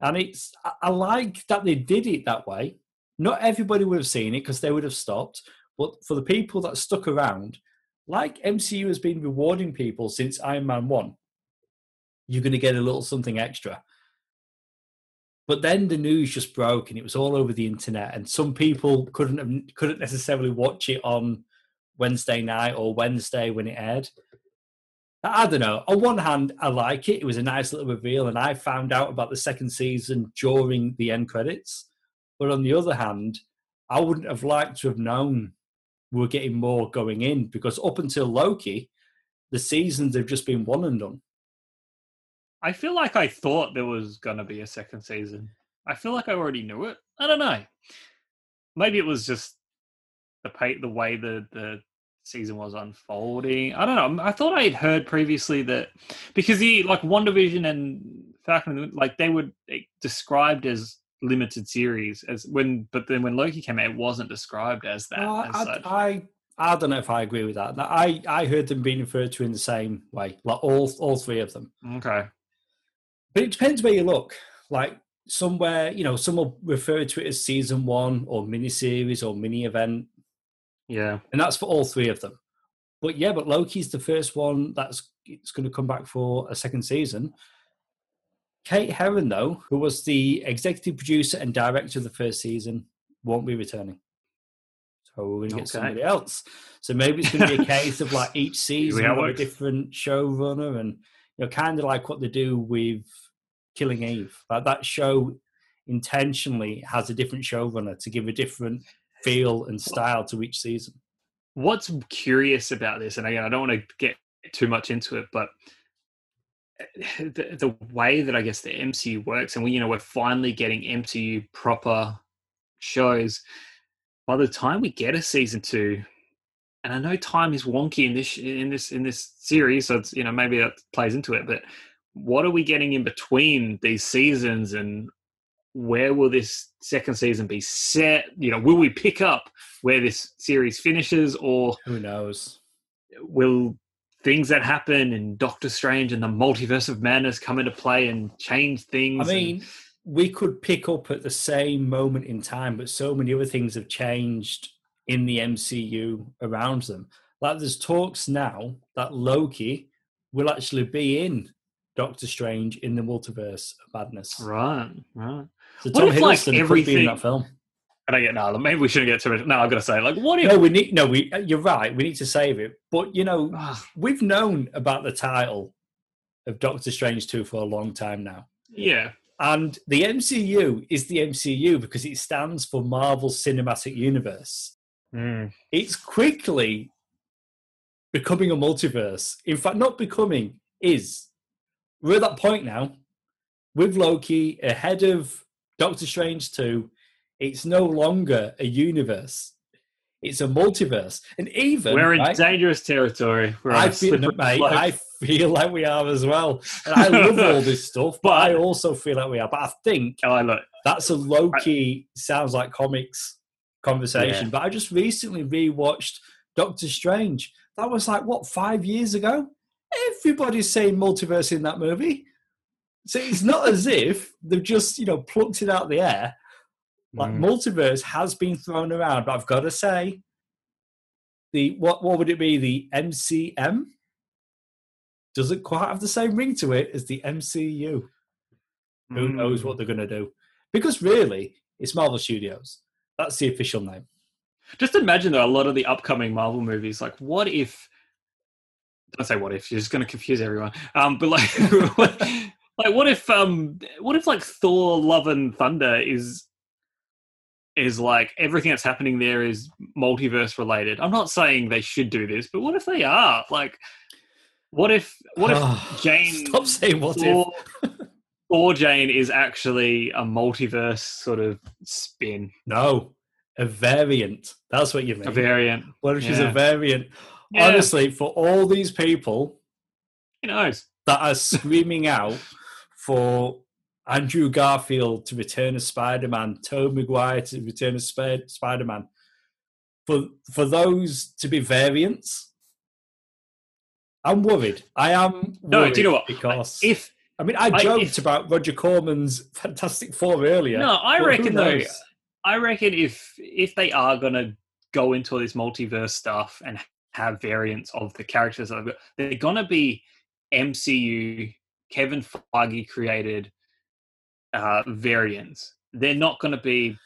And it's I like that they did it that way. Not everybody would have seen it because they would have stopped, but for the people that stuck around, like MCU has been rewarding people since Iron Man 1, you're going to get a little something extra. But then the news just broke and it was all over the internet, and some people couldn't have, couldn't necessarily watch it on Wednesday night or Wednesday when it aired. I don't know. On one hand, I like it. It was a nice little reveal, and I found out about the second season during the end credits. But on the other hand, I wouldn't have liked to have known we were getting more going in because up until Loki, the seasons have just been one and done. I feel like I thought there was going to be a second season. I feel like I already knew it. I don't know. Maybe it was just the pay, the way the the season was unfolding. I don't know. I thought I had heard previously that because the like WandaVision and Falcon, like they were described as limited series as when, but then when Loki came out, it wasn't described as that. As I, I, I don't know if I agree with that. I I heard them being referred to in the same way, like all all three of them. Okay. But it depends where you look. Like somewhere, you know, some will refer to it as season one or mini series or mini event. Yeah. And that's for all three of them. But yeah, but Loki's the first one that's it's going to come back for a second season. Kate Herron, though, who was the executive producer and director of the first season, won't be returning. So we're going to get okay. somebody else. So maybe it's going to be a case of like each season have a different showrunner, and you know, kind of like what they do with Killing Eve. Like that show intentionally has a different showrunner to give a different feel and style to each season. What's curious about this, and again, I don't want to get too much into it, but the, the way that I guess the MCU works, and we, you know, we're finally getting MCU proper shows. By the time we get a season two, and I know time is wonky in this in this in this series, so it's you know maybe that plays into it, but what are we getting in between these seasons and where will this second season be set? You know, will we pick up where this series finishes or who knows? Will things that happen and Doctor Strange and the multiverse of madness come into play and change things? I mean, and... we could pick up at the same moment in time, but so many other things have changed in the MCU around them. Like there's talks now that Loki will actually be in Doctor Strange in the Multiverse of Madness. Right, right. So Tom what if, Hiddleston like, everything... could be in that film. I don't get no. Maybe we shouldn't get too much. No, I've got to say, like, what if? No, we need. No, we. You're right. We need to save it. But you know, we've known about the title of Doctor Strange two for a long time now. Yeah. And the MCU is the MCU because it stands for Marvel Cinematic Universe. Mm. It's quickly becoming a multiverse. In fact, not becoming is. We're at that point now with Loki ahead of Doctor Strange 2. It's no longer a universe. It's a multiverse. And even we're in right, dangerous territory. I feel, mate, I feel like we are as well. And I love all this stuff, but I also feel like we are. But I think oh, look, that's a low key sounds like comics conversation. Yeah. But I just recently rewatched Doctor Strange. That was like what five years ago. Everybody's saying multiverse in that movie. So it's not as if they've just, you know, plucked it out of the air. Like mm. multiverse has been thrown around, but I've got to say, the what what would it be? The MCM doesn't quite have the same ring to it as the MCU. Who knows Mm. what they're going to do? Because really, it's Marvel Studios. That's the official name. Just imagine though, a lot of the upcoming Marvel movies. Like, what if? Don't say what if. You're just going to confuse everyone. Um, but like, like, what if? Um, what if like Thor: Love and Thunder is is like everything that's happening there is multiverse related. I'm not saying they should do this, but what if they are? Like, what if? What if Jane? Stop saying what if. Thor, Thor Jane is actually a multiverse sort of spin, No, a variant. That's what you mean. a variant. what if she's yeah. a variant? Yeah. Honestly, for all these people Who knows? that are screaming out for Andrew Garfield to return as Spider-Man, Tobey Maguire to return as Sp- Spider-Man, for for those to be variants, I'm worried. I am No, do you know what? Because If I mean, I I- joked if- about Roger Corman's Fantastic Four earlier. no, I reckon though. I reckon if if they are gonna go into all this multiverse stuff and have variants of the characters that they've got, they're gonna be MCU Kevin Feige created uh, variants. They're not gonna be.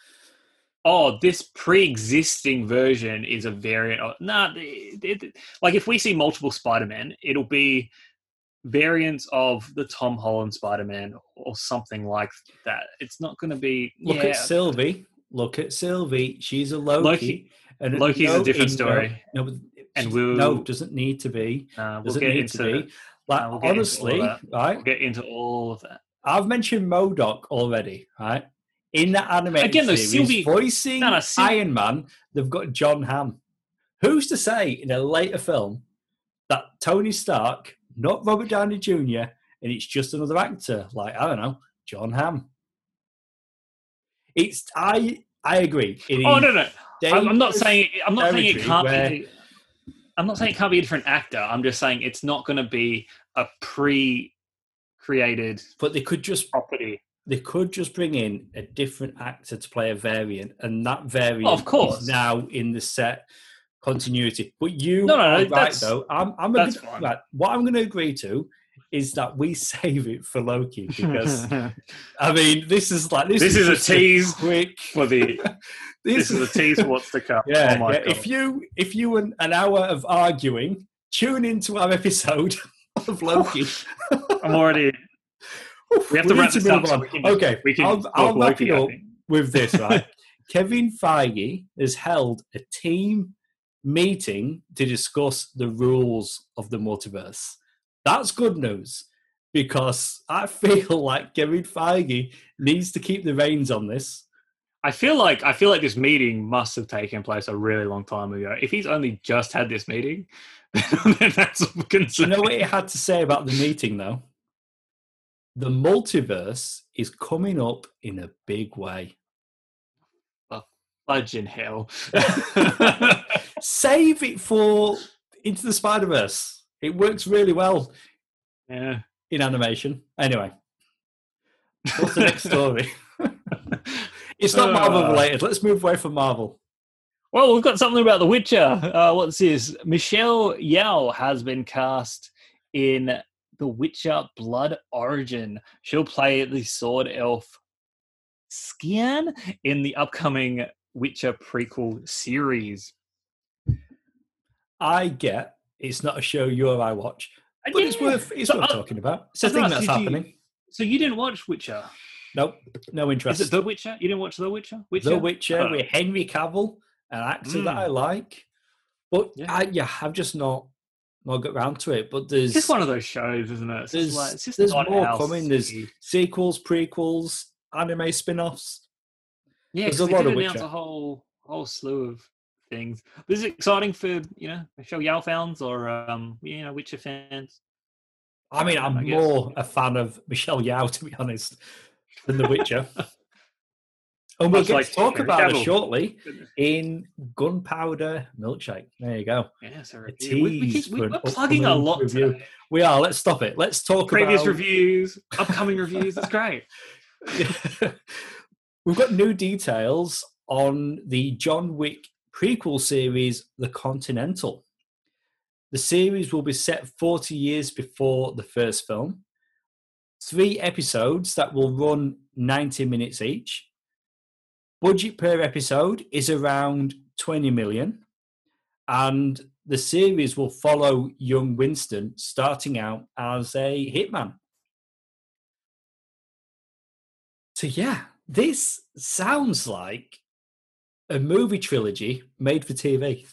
Oh, this pre-existing version is a variant. Of, nah, it- it- like if we see multiple Spider-Man, it'll be variants of the Tom Holland Spider-Man or something like that. It's not going to be. Look yeah, at Sylvie. Look at Sylvie. She's a Loki. Loki- and Loki's a no, different in- story. No, but And we'll- no, doesn't need to be. Uh, we'll Doesn't get need into to be. Like uh, we'll get into all honestly, right? we'll get into all of that. I've mentioned MODOK already, right? In that animated Again, though, series, Sylvie- voicing No, no, Syl- Iron Man, they've got Jon Hamm. Who's to say in a later film that Tony Stark, not Robert Downey Jr., and it's just another actor like I don't know, Jon Hamm? It's I I agree. Oh no, no, I'm, not saying I'm not saying it can't be. I'm not saying it can't be a different actor. I'm just saying it's not going to be a pre-created but they could just property. they could just bring in a different actor to play a variant, and that variant Oh, of course. is now in the set continuity. But you No, no, no, are right that's- though. I'm, I'm that's agree- fine. right, what I'm going to agree to is that we save it for Loki because I mean this is like this, This is a just tease quick. for the this is a tease for what's to come. Yeah, oh my yeah. god! if you if you an, an hour of arguing, tune into our episode of Loki. I'm already. We have to wrap this up so we can okay, We can I'll, I'll wrap Loki, it up with this, right? Kevin Feige has held a team meeting to discuss the rules of the multiverse. That's good news because I feel like Kevin Feige needs to keep the reins on this. I feel like I feel like this meeting must have taken place a really long time ago. If he's only just had this meeting, that's all we can Do say. you know what he had to say about the meeting, though? The multiverse is coming up in a big way. Fudge in hell. Save it for Into the Spider Verse. It works really well yeah. in animation. Anyway, what's the next story? it's not Marvel Uh. related. Let's move away from Marvel. Well, we've got something about The Witcher. Uh, what's this? Michelle Yeoh has been cast in The Witcher Blood Origin. She'll play the sword elf Scían in the upcoming Witcher prequel series. I get it's not a show you or I watch, but it's worth it's So, worth uh, talking about. It's a I was thing that's did you- happening. So you didn't watch Witcher? Nope, no interest. Is it The Witcher? You didn't watch The Witcher? Witcher? The Witcher Oh. with Henry Cavill, an actor that Mm. I like. But Yeah. I, yeah, I've just not not got round to it. But there's It's just one of those shows, isn't it? It's there's, like, it's just there's more our coming. There's sequels, prequels, anime spin-offs. Yeah, There's a lot of announce Witcher. a whole whole slew of things. This is exciting for you know Michelle Yeoh fans or um you know Witcher fans. I mean, I'm I more a fan of Michelle Yeoh, to be honest, than The Witcher. and we'll Much get like to talk about Cavill. it shortly in Gunpowder Milkshake. There you go. Yeah, so A review. We, we, keep, we, are plugging a lot. We are. Let's stop it. Let's talk about Previous about reviews, upcoming reviews. It's great. We've got new details on the John Wick prequel series, The Continental. The series will be set 40 years before the first film. Three episodes that will run 90 minutes each. Budget per episode is around 20 million. And the series will follow young Winston starting out as a hitman. So, yeah, this sounds like a movie trilogy made for TV.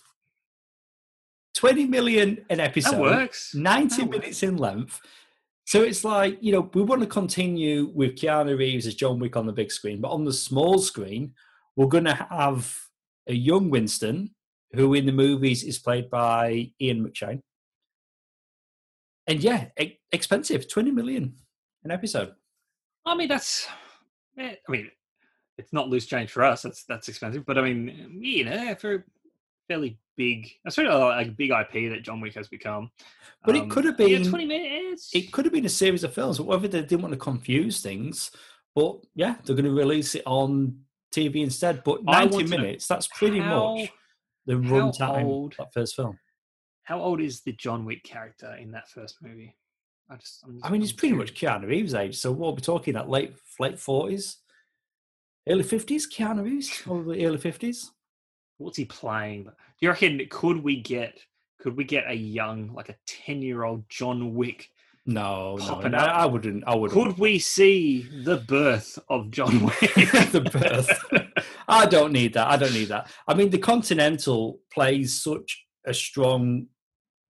20 million an episode. That works. 90 that minutes works. in length. So it's like, you know, we want to continue with Keanu Reeves as John Wick on the big screen, but on the small screen, we're going to have a young Winston, who in the movies is played by Ian McShane. And yeah, expensive, 20 million an episode. I mean, that's, eh, I mean, it's not loose change for us. That's that's expensive, but I mean, you know, for fairly big, especially like a big IP that John Wick has become. But um, it could have been yeah, twenty minutes. It could have been a series of films, whether they didn't want to confuse things. But yeah, they're going to release it on TV instead. But ninety minutes, that's pretty how, much the runtime of that first film. How old is the John Wick character in that first movie? I just, just i mean, he's pretty much Keanu Reeves' age. So what are we talking at late late forties? early fifties, Keanu Reeves, probably early fifties. What's he playing? Do you reckon could we get could we get a young, like a ten year old John Wick? No, no, no I wouldn't. I would. Could we see the birth of John Wick? the birth. I don't need that. I don't need that. I mean, the Continental plays such a strong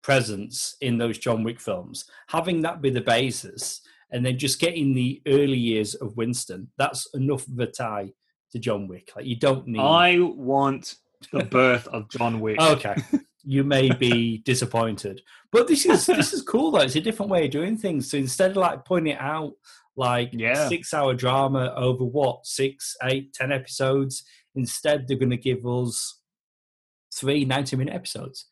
presence in those John Wick films. Having that be the basis and then just getting the early years of Winston, that's enough of a tie to John Wick. Like you don't need. I want the birth of John Wick. Okay, you may be disappointed, but this is this is cool though. It's a different way of doing things. So instead of like pointing it out like yeah. six hour drama over what six, eight, ten episodes, instead they're going to give us three 90 minute episodes.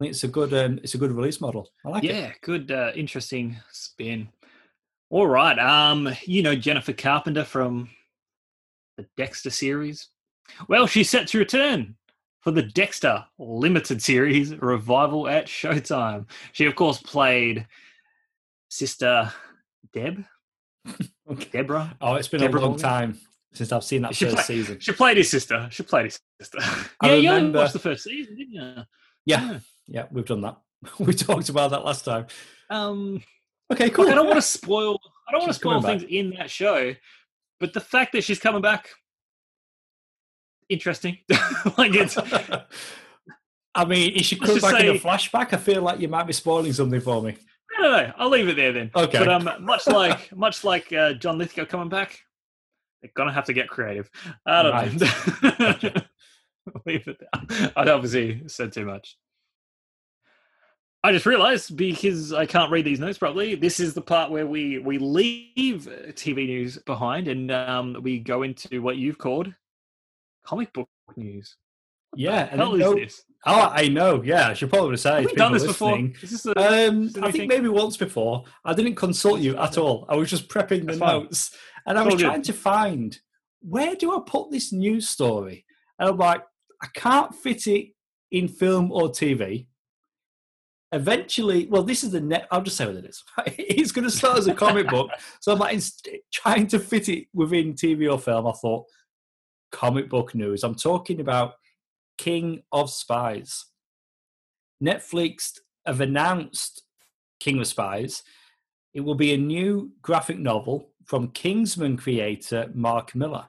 I think it's a good um, it's a good release model. I like yeah, it. Yeah, good, uh, interesting spin. All right. Um, you know Jennifer Carpenter from the Dexter series. Well, she's set to return for the Dexter limited series revival at Showtime. She, of course, played Sister Deb. Deborah. Oh, it's been Deborah a long Morgan. time since I've seen that she first play, season. She played his sister. She played his sister. I yeah, remember, you watched the first season, didn't you? Yeah. yeah, yeah, we've done that. we talked about that last time. Um, Okay, cool. I don't want to spoil. I don't want to spoil things back. in that show, but the fact that she's coming back, interesting. like it's. I mean, if she comes back say, in a flashback, I feel like you might be spoiling something for me. I don't know. I'll leave it there then. Okay. But um, much like much like uh, John Lithgow coming back, they're gonna have to get creative. I don't right. know. leave it there. I'd obviously said too much. I just realized because I can't read these notes properly. This is the part where we we leave TV news behind and um, we go into what you've called comic book news. What yeah, hell is no, this? Oh, I know. Yeah, I should probably say. Have we done this listening. before? This a, um, I think maybe once before. I didn't consult you at all. I was just prepping the notes, and I was trying to find where do I put this news story. And I'm like, I can't fit it in film or TV eventually, well, this is the net. I'll just say what it is. it's going to start as a comic book. So I'm like trying to fit it within TV or film. I thought comic book news. I'm talking about King of Spies. Netflix have announced King of Spies. It will be a new graphic novel from Kingsman creator Mark Millar.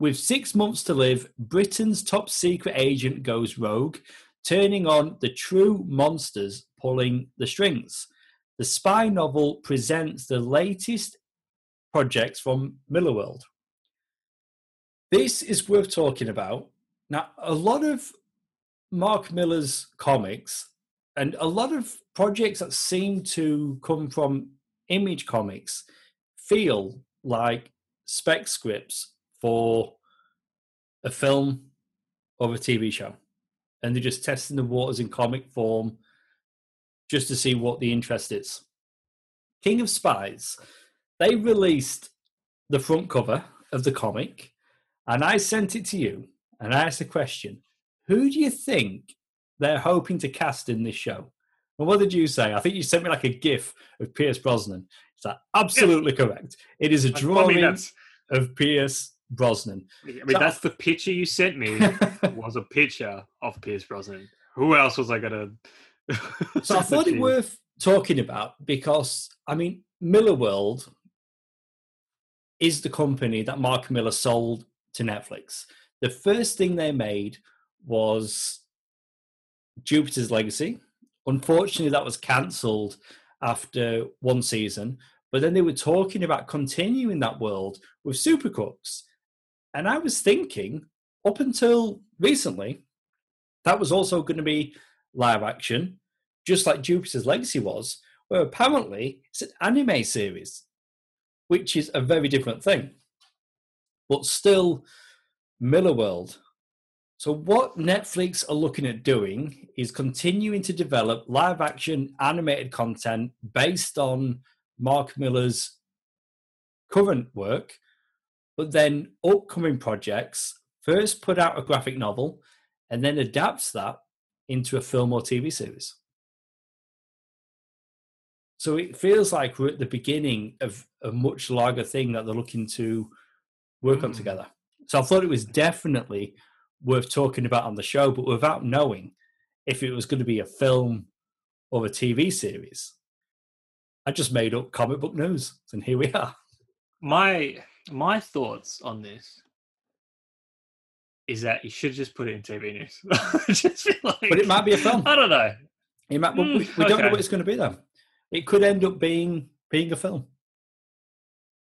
With six months to live, Britain's top secret agent goes rogue turning on the true monsters pulling the strings. The spy novel presents the latest projects from Millarworld. This is worth talking about. Now, a lot of Mark Millar's comics and a lot of projects that seem to come from Image Comics feel like spec scripts for a film or a TV show and they're just testing the waters in comic form just to see what the interest is. King of Spies, they released the front cover of the comic, and I sent it to you, and I asked the question: Who do you think they're hoping to cast in this show. And what did you say? I think you sent me like a GIF of Pierce Brosnan. Is that absolutely yeah. correct? It is a drawing I mean, of Pierce Brosnan. I mean, so, that's the picture you sent me was a picture of Pierce Brosnan. Who else was I going to? so I thought it worth talking about because I mean, Millar World is the company that Mark Millar sold to Netflix. The first thing they made was Jupiter's Legacy. Unfortunately, that was cancelled after one season. But then they were talking about continuing that world with Supercrooks. And I was thinking, up until recently, that was also going to be live action, just like Jupiter's Legacy was, where apparently it's an anime series, which is a very different thing. But still, Millar World so, what Netflix are looking at doing is continuing to develop live action animated content based on Mark Millar's current work, but then upcoming projects first put out a graphic novel and then adapts that into a film or TV series. So it feels like we're at the beginning of a much larger thing that they're looking to work mm. on hmm. together. So I thought it was definitely worth talking about on the show, but without knowing if it was going to be a film or a TV series. I just made up comic book news, and here we are. My my thoughts on this is that you should just put it in TV news. just like, but it might be a film. I don't know. It might, mm, we, we okay. don't know what it's going to be though. It could end up being being a film.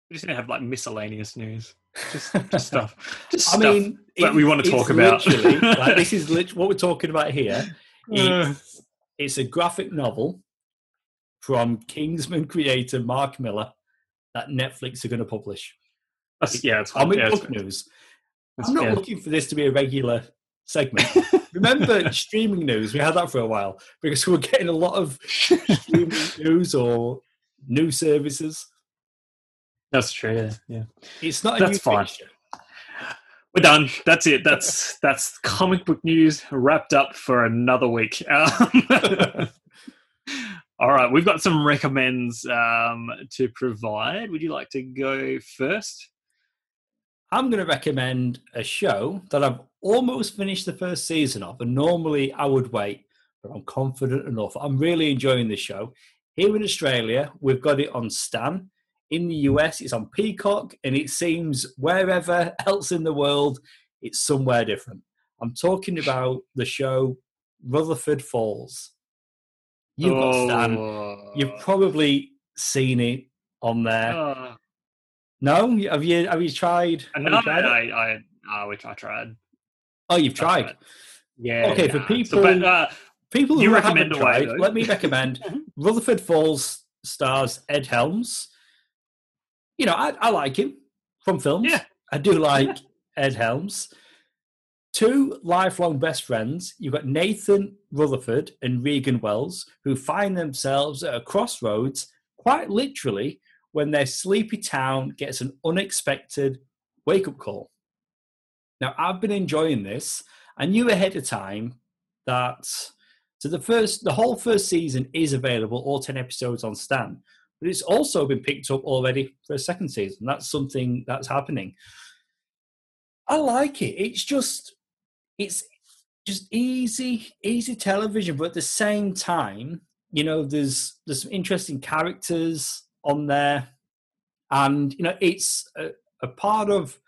We're just gonna have like miscellaneous news, just, just stuff. Just I stuff mean, that it, we want to talk about. like this is lit- what we're talking about here. It's, it's a graphic novel from Kingsman creator Mark Millar that Netflix are going to publish. That's, yeah, it's comic yeah, book news. I'm not yeah. looking for this to be a regular segment. Remember streaming news? We had that for a while because we were getting a lot of streaming news or new services. That's true. Yeah, yeah. It's not. That's fine. We're done. That's it. That's that's comic book news wrapped up for another week. Um, all right, we've got some recommends um, to provide. Would you like to go first? I'm going to recommend a show that I've almost finished the first season of, and normally I would wait, but I'm confident enough. I'm really enjoying this show. Here in Australia, we've got it on Stan in the US, it's on Peacock, and it seems wherever else in the world, it's somewhere different. I'm talking about the show Rutherford Falls. You've got Stan. You've oh. probably seen it on there. Uh, no, have you? Have you tried? No, you tried I, I, I, I, I tried. Oh, you've tried. Yeah. Okay, nah. for people, so, but, uh, people who haven't tried, let me recommend Rutherford Falls stars Ed Helms you know, I, I like him from films. Yeah. I do like Ed Helms. Two lifelong best friends. You've got Nathan Rutherford and Reagan Wells, who find themselves at a crossroads, quite literally, when their sleepy town gets an unexpected wake up call. Now, I've been enjoying this. I knew ahead of time that so the first, the whole first season is available, all ten episodes on Stan but it's also been picked up already for a second season. That's something that's happening. I like it. It's just, it's just easy, easy television, but at the same time, you know, there's there's some interesting characters on there, and you know, it's a, a part of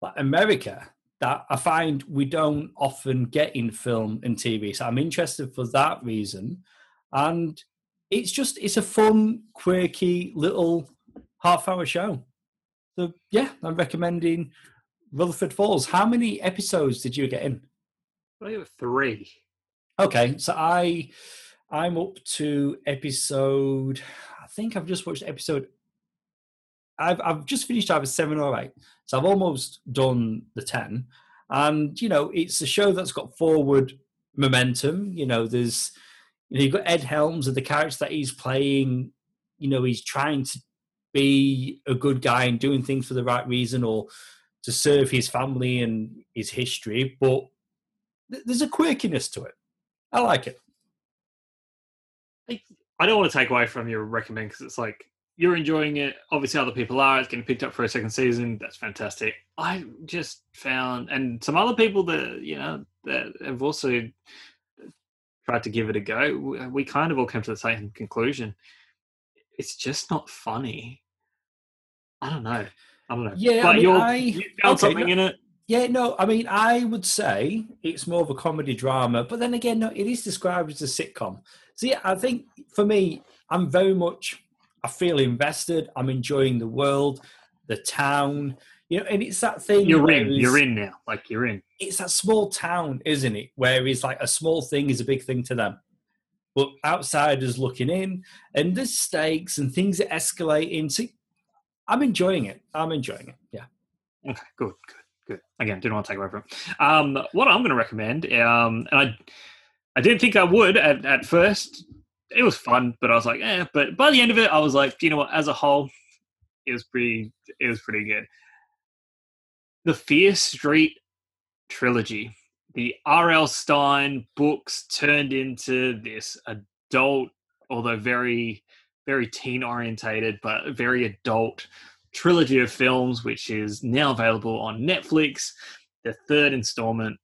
like America that I find we don't often get in film and TV. So I'm interested for that reason, and it's just it's a fun, quirky little half hour show. So yeah, I'm recommending Rutherford Falls. How many episodes did you get in? I have three. Okay, so I I'm up to episode. I think I've just watched episode. I've I've just finished either seven or eight, so I've almost done the ten. And you know, it's a show that's got forward momentum. You know, there's you know, you've got Ed Helms and the character that he's playing. You know, he's trying to be a good guy and doing things for the right reason or to serve his family and his history, but there's a quirkiness to it. I like it. I don't want to take away from your recommend because it's like you're enjoying it. Obviously, other people are. It's getting picked up for a second season. That's fantastic. I just found, and some other people that you know that have also tried to give it a go. Uh, we kind of all came to the same conclusion. It's just not funny. I don't know. I don't know. Yeah, but I mean, you're, I, you found okay, something no, in it. Yeah, no, I mean, I would say it's more of a comedy drama, but then again, no, it is described as a sitcom. So yeah, I think for me, I'm very much I feel invested. I'm enjoying the world, the town. You know, and it's that thing. You're in. You're in now. Like you're in. It's that small town, isn't it? Where it's like a small thing is a big thing to them, but outsiders looking in, and there's stakes and things are escalating. So I'm enjoying it. I'm enjoying it. Yeah. Okay. Good. Good. Good. Again, didn't want to take away from. Um, what I'm going to recommend, um, and I, I didn't think I would at, at first it was fun, but I was like, eh. But by the end of it, I was like, you know what? As a whole, it was pretty. It was pretty good. The Fear Street trilogy, the R.L. Stine books turned into this adult, although very, very teen orientated, but very adult trilogy of films, which is now available on Netflix. The third installment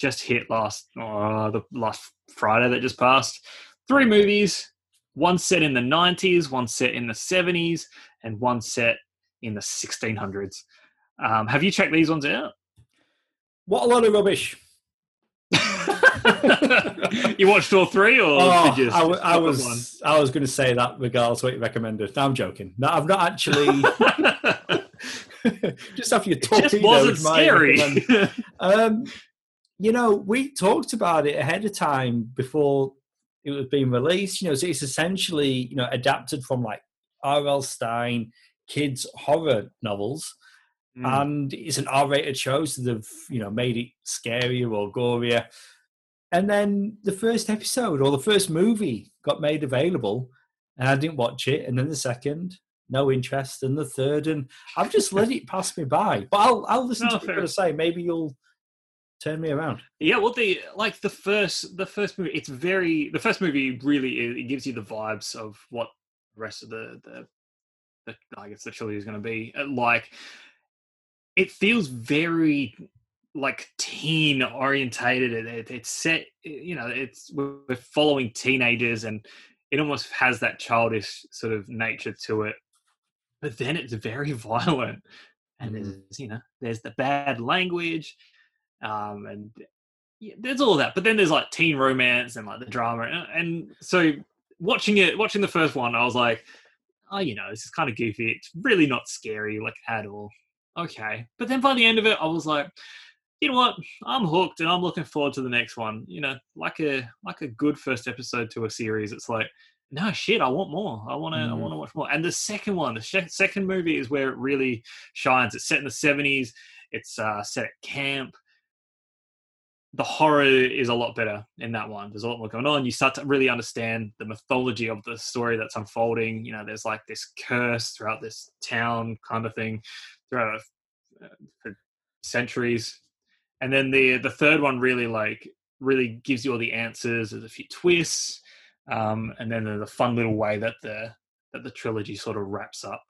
just hit last oh, the last Friday that just passed three movies one set in the 90s, one set in the 70s, and one set in the 1600s. Um, have you checked these ones out? What a lot of rubbish. you watched all three, or oh, did you I, I was one? I was going to say that regardless what you recommended. No, I'm joking. No, I've not actually. just after you talked, it just wasn't scary. um, you know, we talked about it ahead of time before it was being released. You know, so it's essentially you know adapted from like R.L. Stine kids horror novels, mm. and it's an R-rated show, so they've you know made it scarier or gorier. And then the first episode or the first movie got made available, and I didn't watch it. And then the second, no interest, and the third, and I've just let it pass me by. But I'll I'll listen no, to what you're going to say. Maybe you'll turn me around. Yeah, well, the like the first the first movie, it's very the first movie really it gives you the vibes of what the rest of the the, the I guess the trilogy is going to be uh, like. It feels very like teen orientated. It, it, it's set, you know, it's we're following teenagers, and it almost has that childish sort of nature to it. But then it's very violent, and mm. there's you know, there's the bad language um, and yeah, there's all that. But then there's like teen romance and like the drama, and, and so watching it, watching the first one, I was like, oh, you know, this is kind of goofy. It's really not scary, like at all. Okay, but then by the end of it, I was like, you know what? I'm hooked, and I'm looking forward to the next one. You know, like a like a good first episode to a series. It's like, no shit, I want more. I want to, mm. I want to watch more. And the second one, the sh- second movie, is where it really shines. It's set in the '70s. It's uh, set at camp the horror is a lot better in that one. There's a lot more going on. You start to really understand the mythology of the story that's unfolding. You know, there's like this curse throughout this town kind of thing throughout uh, for centuries. And then the the third one really like really gives you all the answers. There's a few twists, um, and then the fun little way that the that the trilogy sort of wraps up,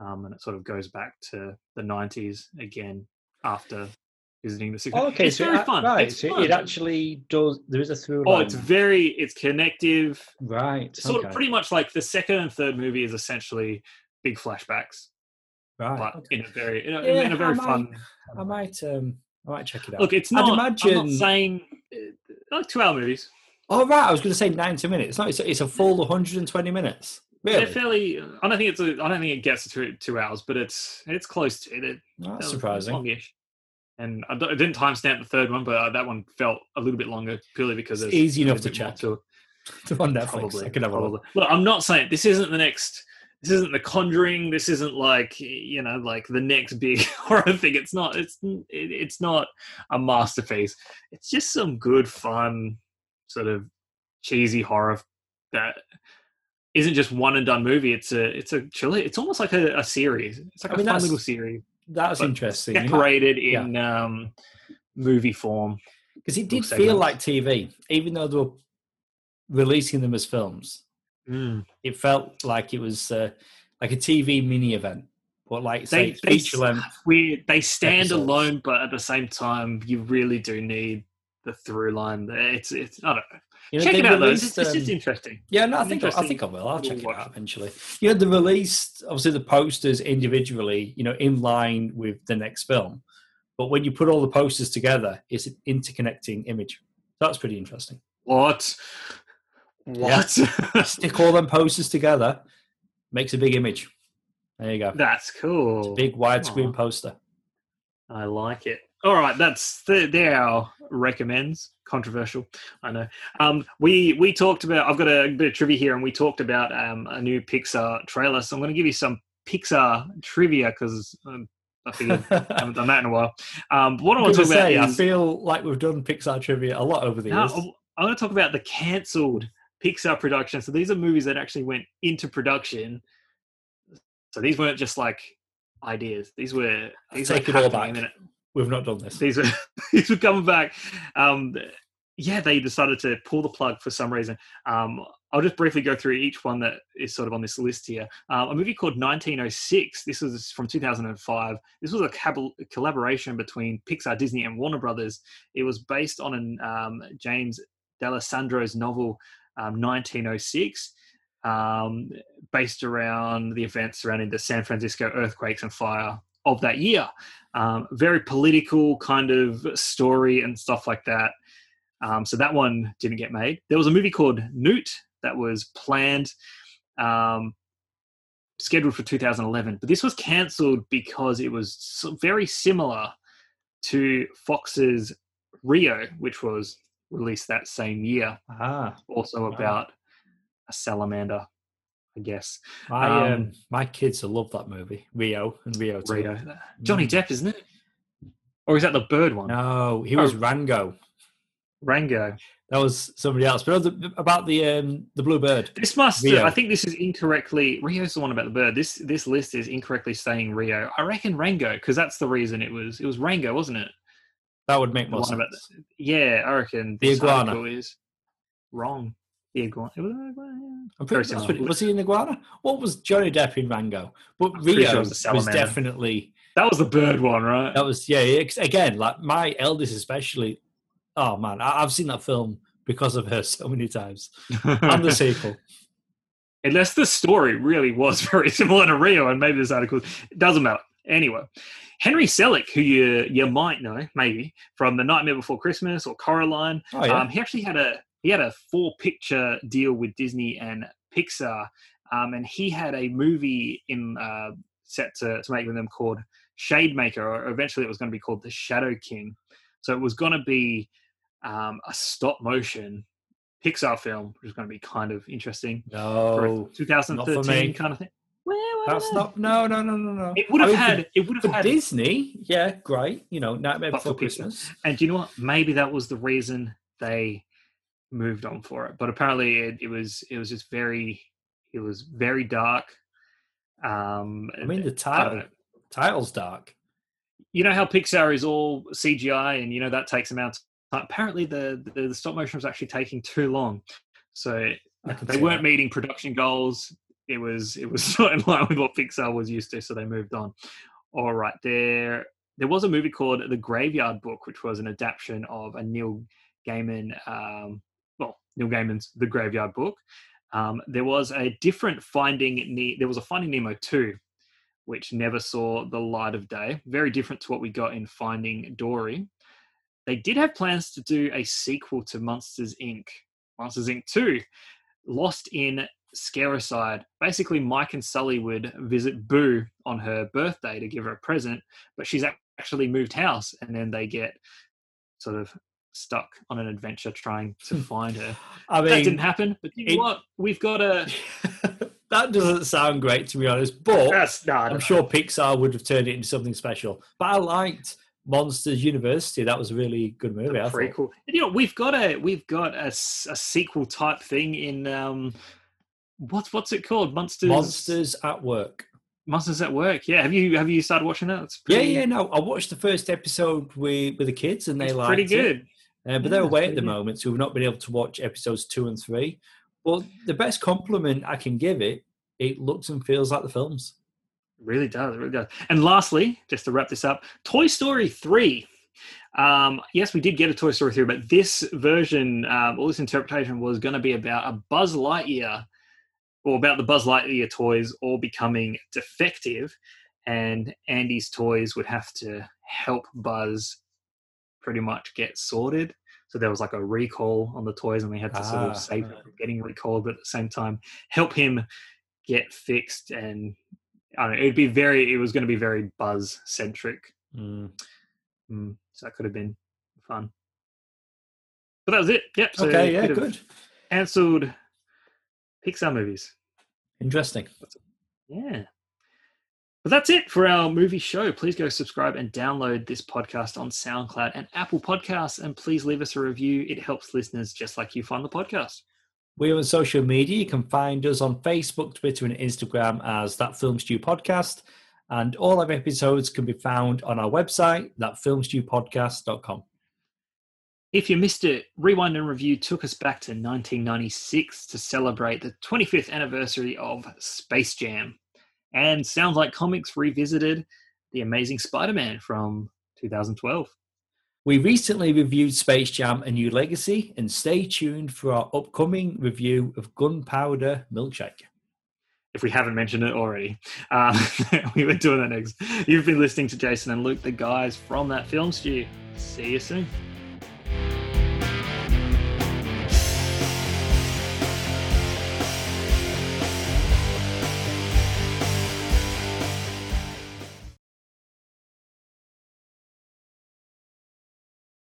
um, and it sort of goes back to the 90s again after visiting the Oh, okay, it's so very it, fun. Right, it's so fun. it actually does. There is a through. Oh, it's very. It's connective. Right. Sort okay. of pretty much like the second and third movie is essentially big flashbacks. Right. But okay. in a very in a, yeah, in a very I fun. Might, I might um I might check it out. Look, it's not. I'd imagine, I'm not saying uh, like two hour movies. Oh right, I was going to say ninety minutes. No, it's a, it's a full 120 minutes. Really? They're fairly. I don't think it's. A, I don't think it gets to two, two hours, but it's it's close to it. That's surprising. Longish and I, didn't timestamp the third one, but uh, that one felt a little bit longer purely because it's easy enough to chat To, to on Netflix, probably, I could have probably. Look, I'm not saying this isn't the next. This isn't The Conjuring. This isn't like you know, like the next big horror thing. It's not. It's it's not a masterpiece. It's just some good fun, sort of cheesy horror that isn't just one and done movie. It's a it's a chilly. It's almost like a, a series. It's like I a mean, fun little series that's interesting. Separated in yeah. um, movie form. because it did feel like TV, even though they were releasing them as films. Mm. It felt like it was uh, like a TV mini event, but like They, they, feature length. we, they stand episodes. alone, but at the same time, you really do need the through line. there. It's, it's I don't know. You know, Check it out, though. It's, it's just um, interesting. Yeah, no, I think I think I will. I'll check We'll it out eventually. You know, they released obviously the posters individually, you know, in line with the next film. But when you put all the posters together, it's an interconnecting image. That's pretty interesting. What? What? Stick all them posters together, makes a big image. There you go. That's cool. Big widescreen poster. I like it. All right, that's the, they're our recommends. Controversial, I know. Um, we we talked about. I've got a bit of trivia here, and we talked about um, a new Pixar trailer. So I'm going to give you some Pixar trivia because um, I figured I haven't done that in a while. Um, what I want to talk about say, I feel like we've done Pixar trivia a lot over the no, years. I want to talk about the cancelled Pixar production. So these are movies that actually went into production. So these weren't just like ideas. These were these take were it all happening back. We've not done this. These were these were coming back. Um, yeah, they decided to pull the plug for some reason. Um, I'll just briefly go through each one that is sort of on this list here. Um, a movie called 1906. This was from 2005. This was a cab- collaboration between Pixar, Disney, and Warner Brothers. It was based on an um, James D'Alessandro's novel um, 1906, um, based around the events surrounding the San Francisco earthquakes and fire of that year. Um, very political kind of story and stuff like that. Um, so that one didn't get made. There was a movie called Newt that was planned, um, scheduled for 2011, but this was cancelled because it was very similar to Fox's Rio, which was released that same year, Ah, also Wow. about a salamander, I guess. my Um, um, my kids will love that movie, Rio and Rio. too. Rio. Johnny Mm. Depp, isn't it? Or is that the bird one? No, he was Oh. Rango. Rango. That was somebody else. But about the um, the blue bird. This must. Rio. I think this is incorrectly. Rio's the one about the bird. This this list is incorrectly saying Rio. I reckon Rango because that's the reason it was. It was Rango, wasn't it? That would make more sense. about Yeah, I reckon The this iguana. is wrong. The iguana. Was an iguana, yeah. I'm pretty, similar. what- was he in Iguana? What was Johnny Depp in Rango? But Rio sure was was, definitely That was the bird one, right? that was yeah. Again, like my eldest especially. Oh man, I, I've seen that film because of her so many times. And the sequel. Unless the story really was very similar to Rio, and maybe this article it doesn't matter. Anyway, Henry Selick, who you you might know maybe from The Nightmare Before Christmas or Coraline, Oh yeah. um, he actually had a he had a four picture deal with Disney and Pixar, um, and he had a movie in uh, set to, to make with them called Shade Maker, or eventually it was going to be called The Shadow King. So it was going to be um, a stop motion Pixar film, which is going to be kind of interesting for a no, 2013 kind of thing. Well, that's not. No, no, no, no, no. It would have I mean, for- had. It would have for had. Disney. Yeah, great. You know, Nightmare Before Pixar. Christmas. And do you know what? Maybe that was the reason they moved on for it. But apparently, it, it was it was just very it was very dark. Um, I mean, the title title's dark. you know how Pixar is all CGI, and you know that takes them out. Apparently, the, the the stop motion was actually taking too long, so they weren't that. meeting production goals. It was it was not in line with what Pixar was used to, so they moved on. All right, there there was a movie called The Graveyard Book, which was an adaptation of a Neil Gaiman, um, Neil Gaiman's The Graveyard Book. Um, there was a different Finding Ne- there was a Finding Nemo two, which never saw the light of day. Very different to what we got in Finding Dory. They did have plans to do a sequel to Monsters Inc. Monsters Inc. two, Lost in Scaradise. Basically, Mike and Sully would visit Boo on her birthday to give her a present, but she's actually moved house, and then they get sort of stuck on an adventure trying to find her. I mean, that didn't happen, but you know it- what? We've got a. that doesn't sound great to be honest. But That's not. I'm sure Pixar would have turned it into something special. But I liked Monsters University. That was a really good movie. I Pretty cool. And, you know, we've got a we've got a, s- a sequel type thing in um, what's what's it called? Monsters. Monsters at Work. Monsters at Work. Yeah. Have you have you started watching that? It's Yeah, pretty, yeah. No, I watched the first episode with with the kids, and they It's liked pretty it. Uh, but yeah, they're away at the moment, so we've not been able to watch episodes two and three. But the best compliment I can give it, it looks and feels like the films. really does, really does. And lastly, just to wrap this up, Toy Story 3. Um, yes, we did get a Toy Story 3, but this version, um, all this interpretation was going to be about a Buzz Lightyear, or about the Buzz Lightyear toys all becoming defective, and Andy's toys would have to help Buzz pretty much get sorted. So there was like a recall on the toys, and we had to ah, sort of ah, save him from getting recalled, but at the same time help him get fixed. And I don't know, it'd be very, it was going to be very Buzz centric. Mm. Mm, so that could have been fun. But that was it. Yep. So okay. Yeah. Good. Cancelled Pixar movies. Interesting. Yeah. But that's it for our movie show. Please go subscribe and download this podcast on SoundCloud and Apple Podcasts. And please leave us a review. It helps listeners just like you find the podcast. We're on social media. You can find us on Facebook, Twitter, and Instagram as That Film Stew Podcast. And all our episodes can be found on our website, thatfilmstewpodcast.com. If you missed it, Rewind and Review took us back to 1996 to celebrate the 25th anniversary of Space Jam and Sounds Like Comics revisited The Amazing Spider Man from 2012. We recently reviewed Space Jam A New Legacy, and stay tuned for our upcoming review of Gunpowder Milkshake. If we haven't mentioned it already, um, we were doing that next. You've been listening to Jason and Luke, the guys from that film stew. See you soon.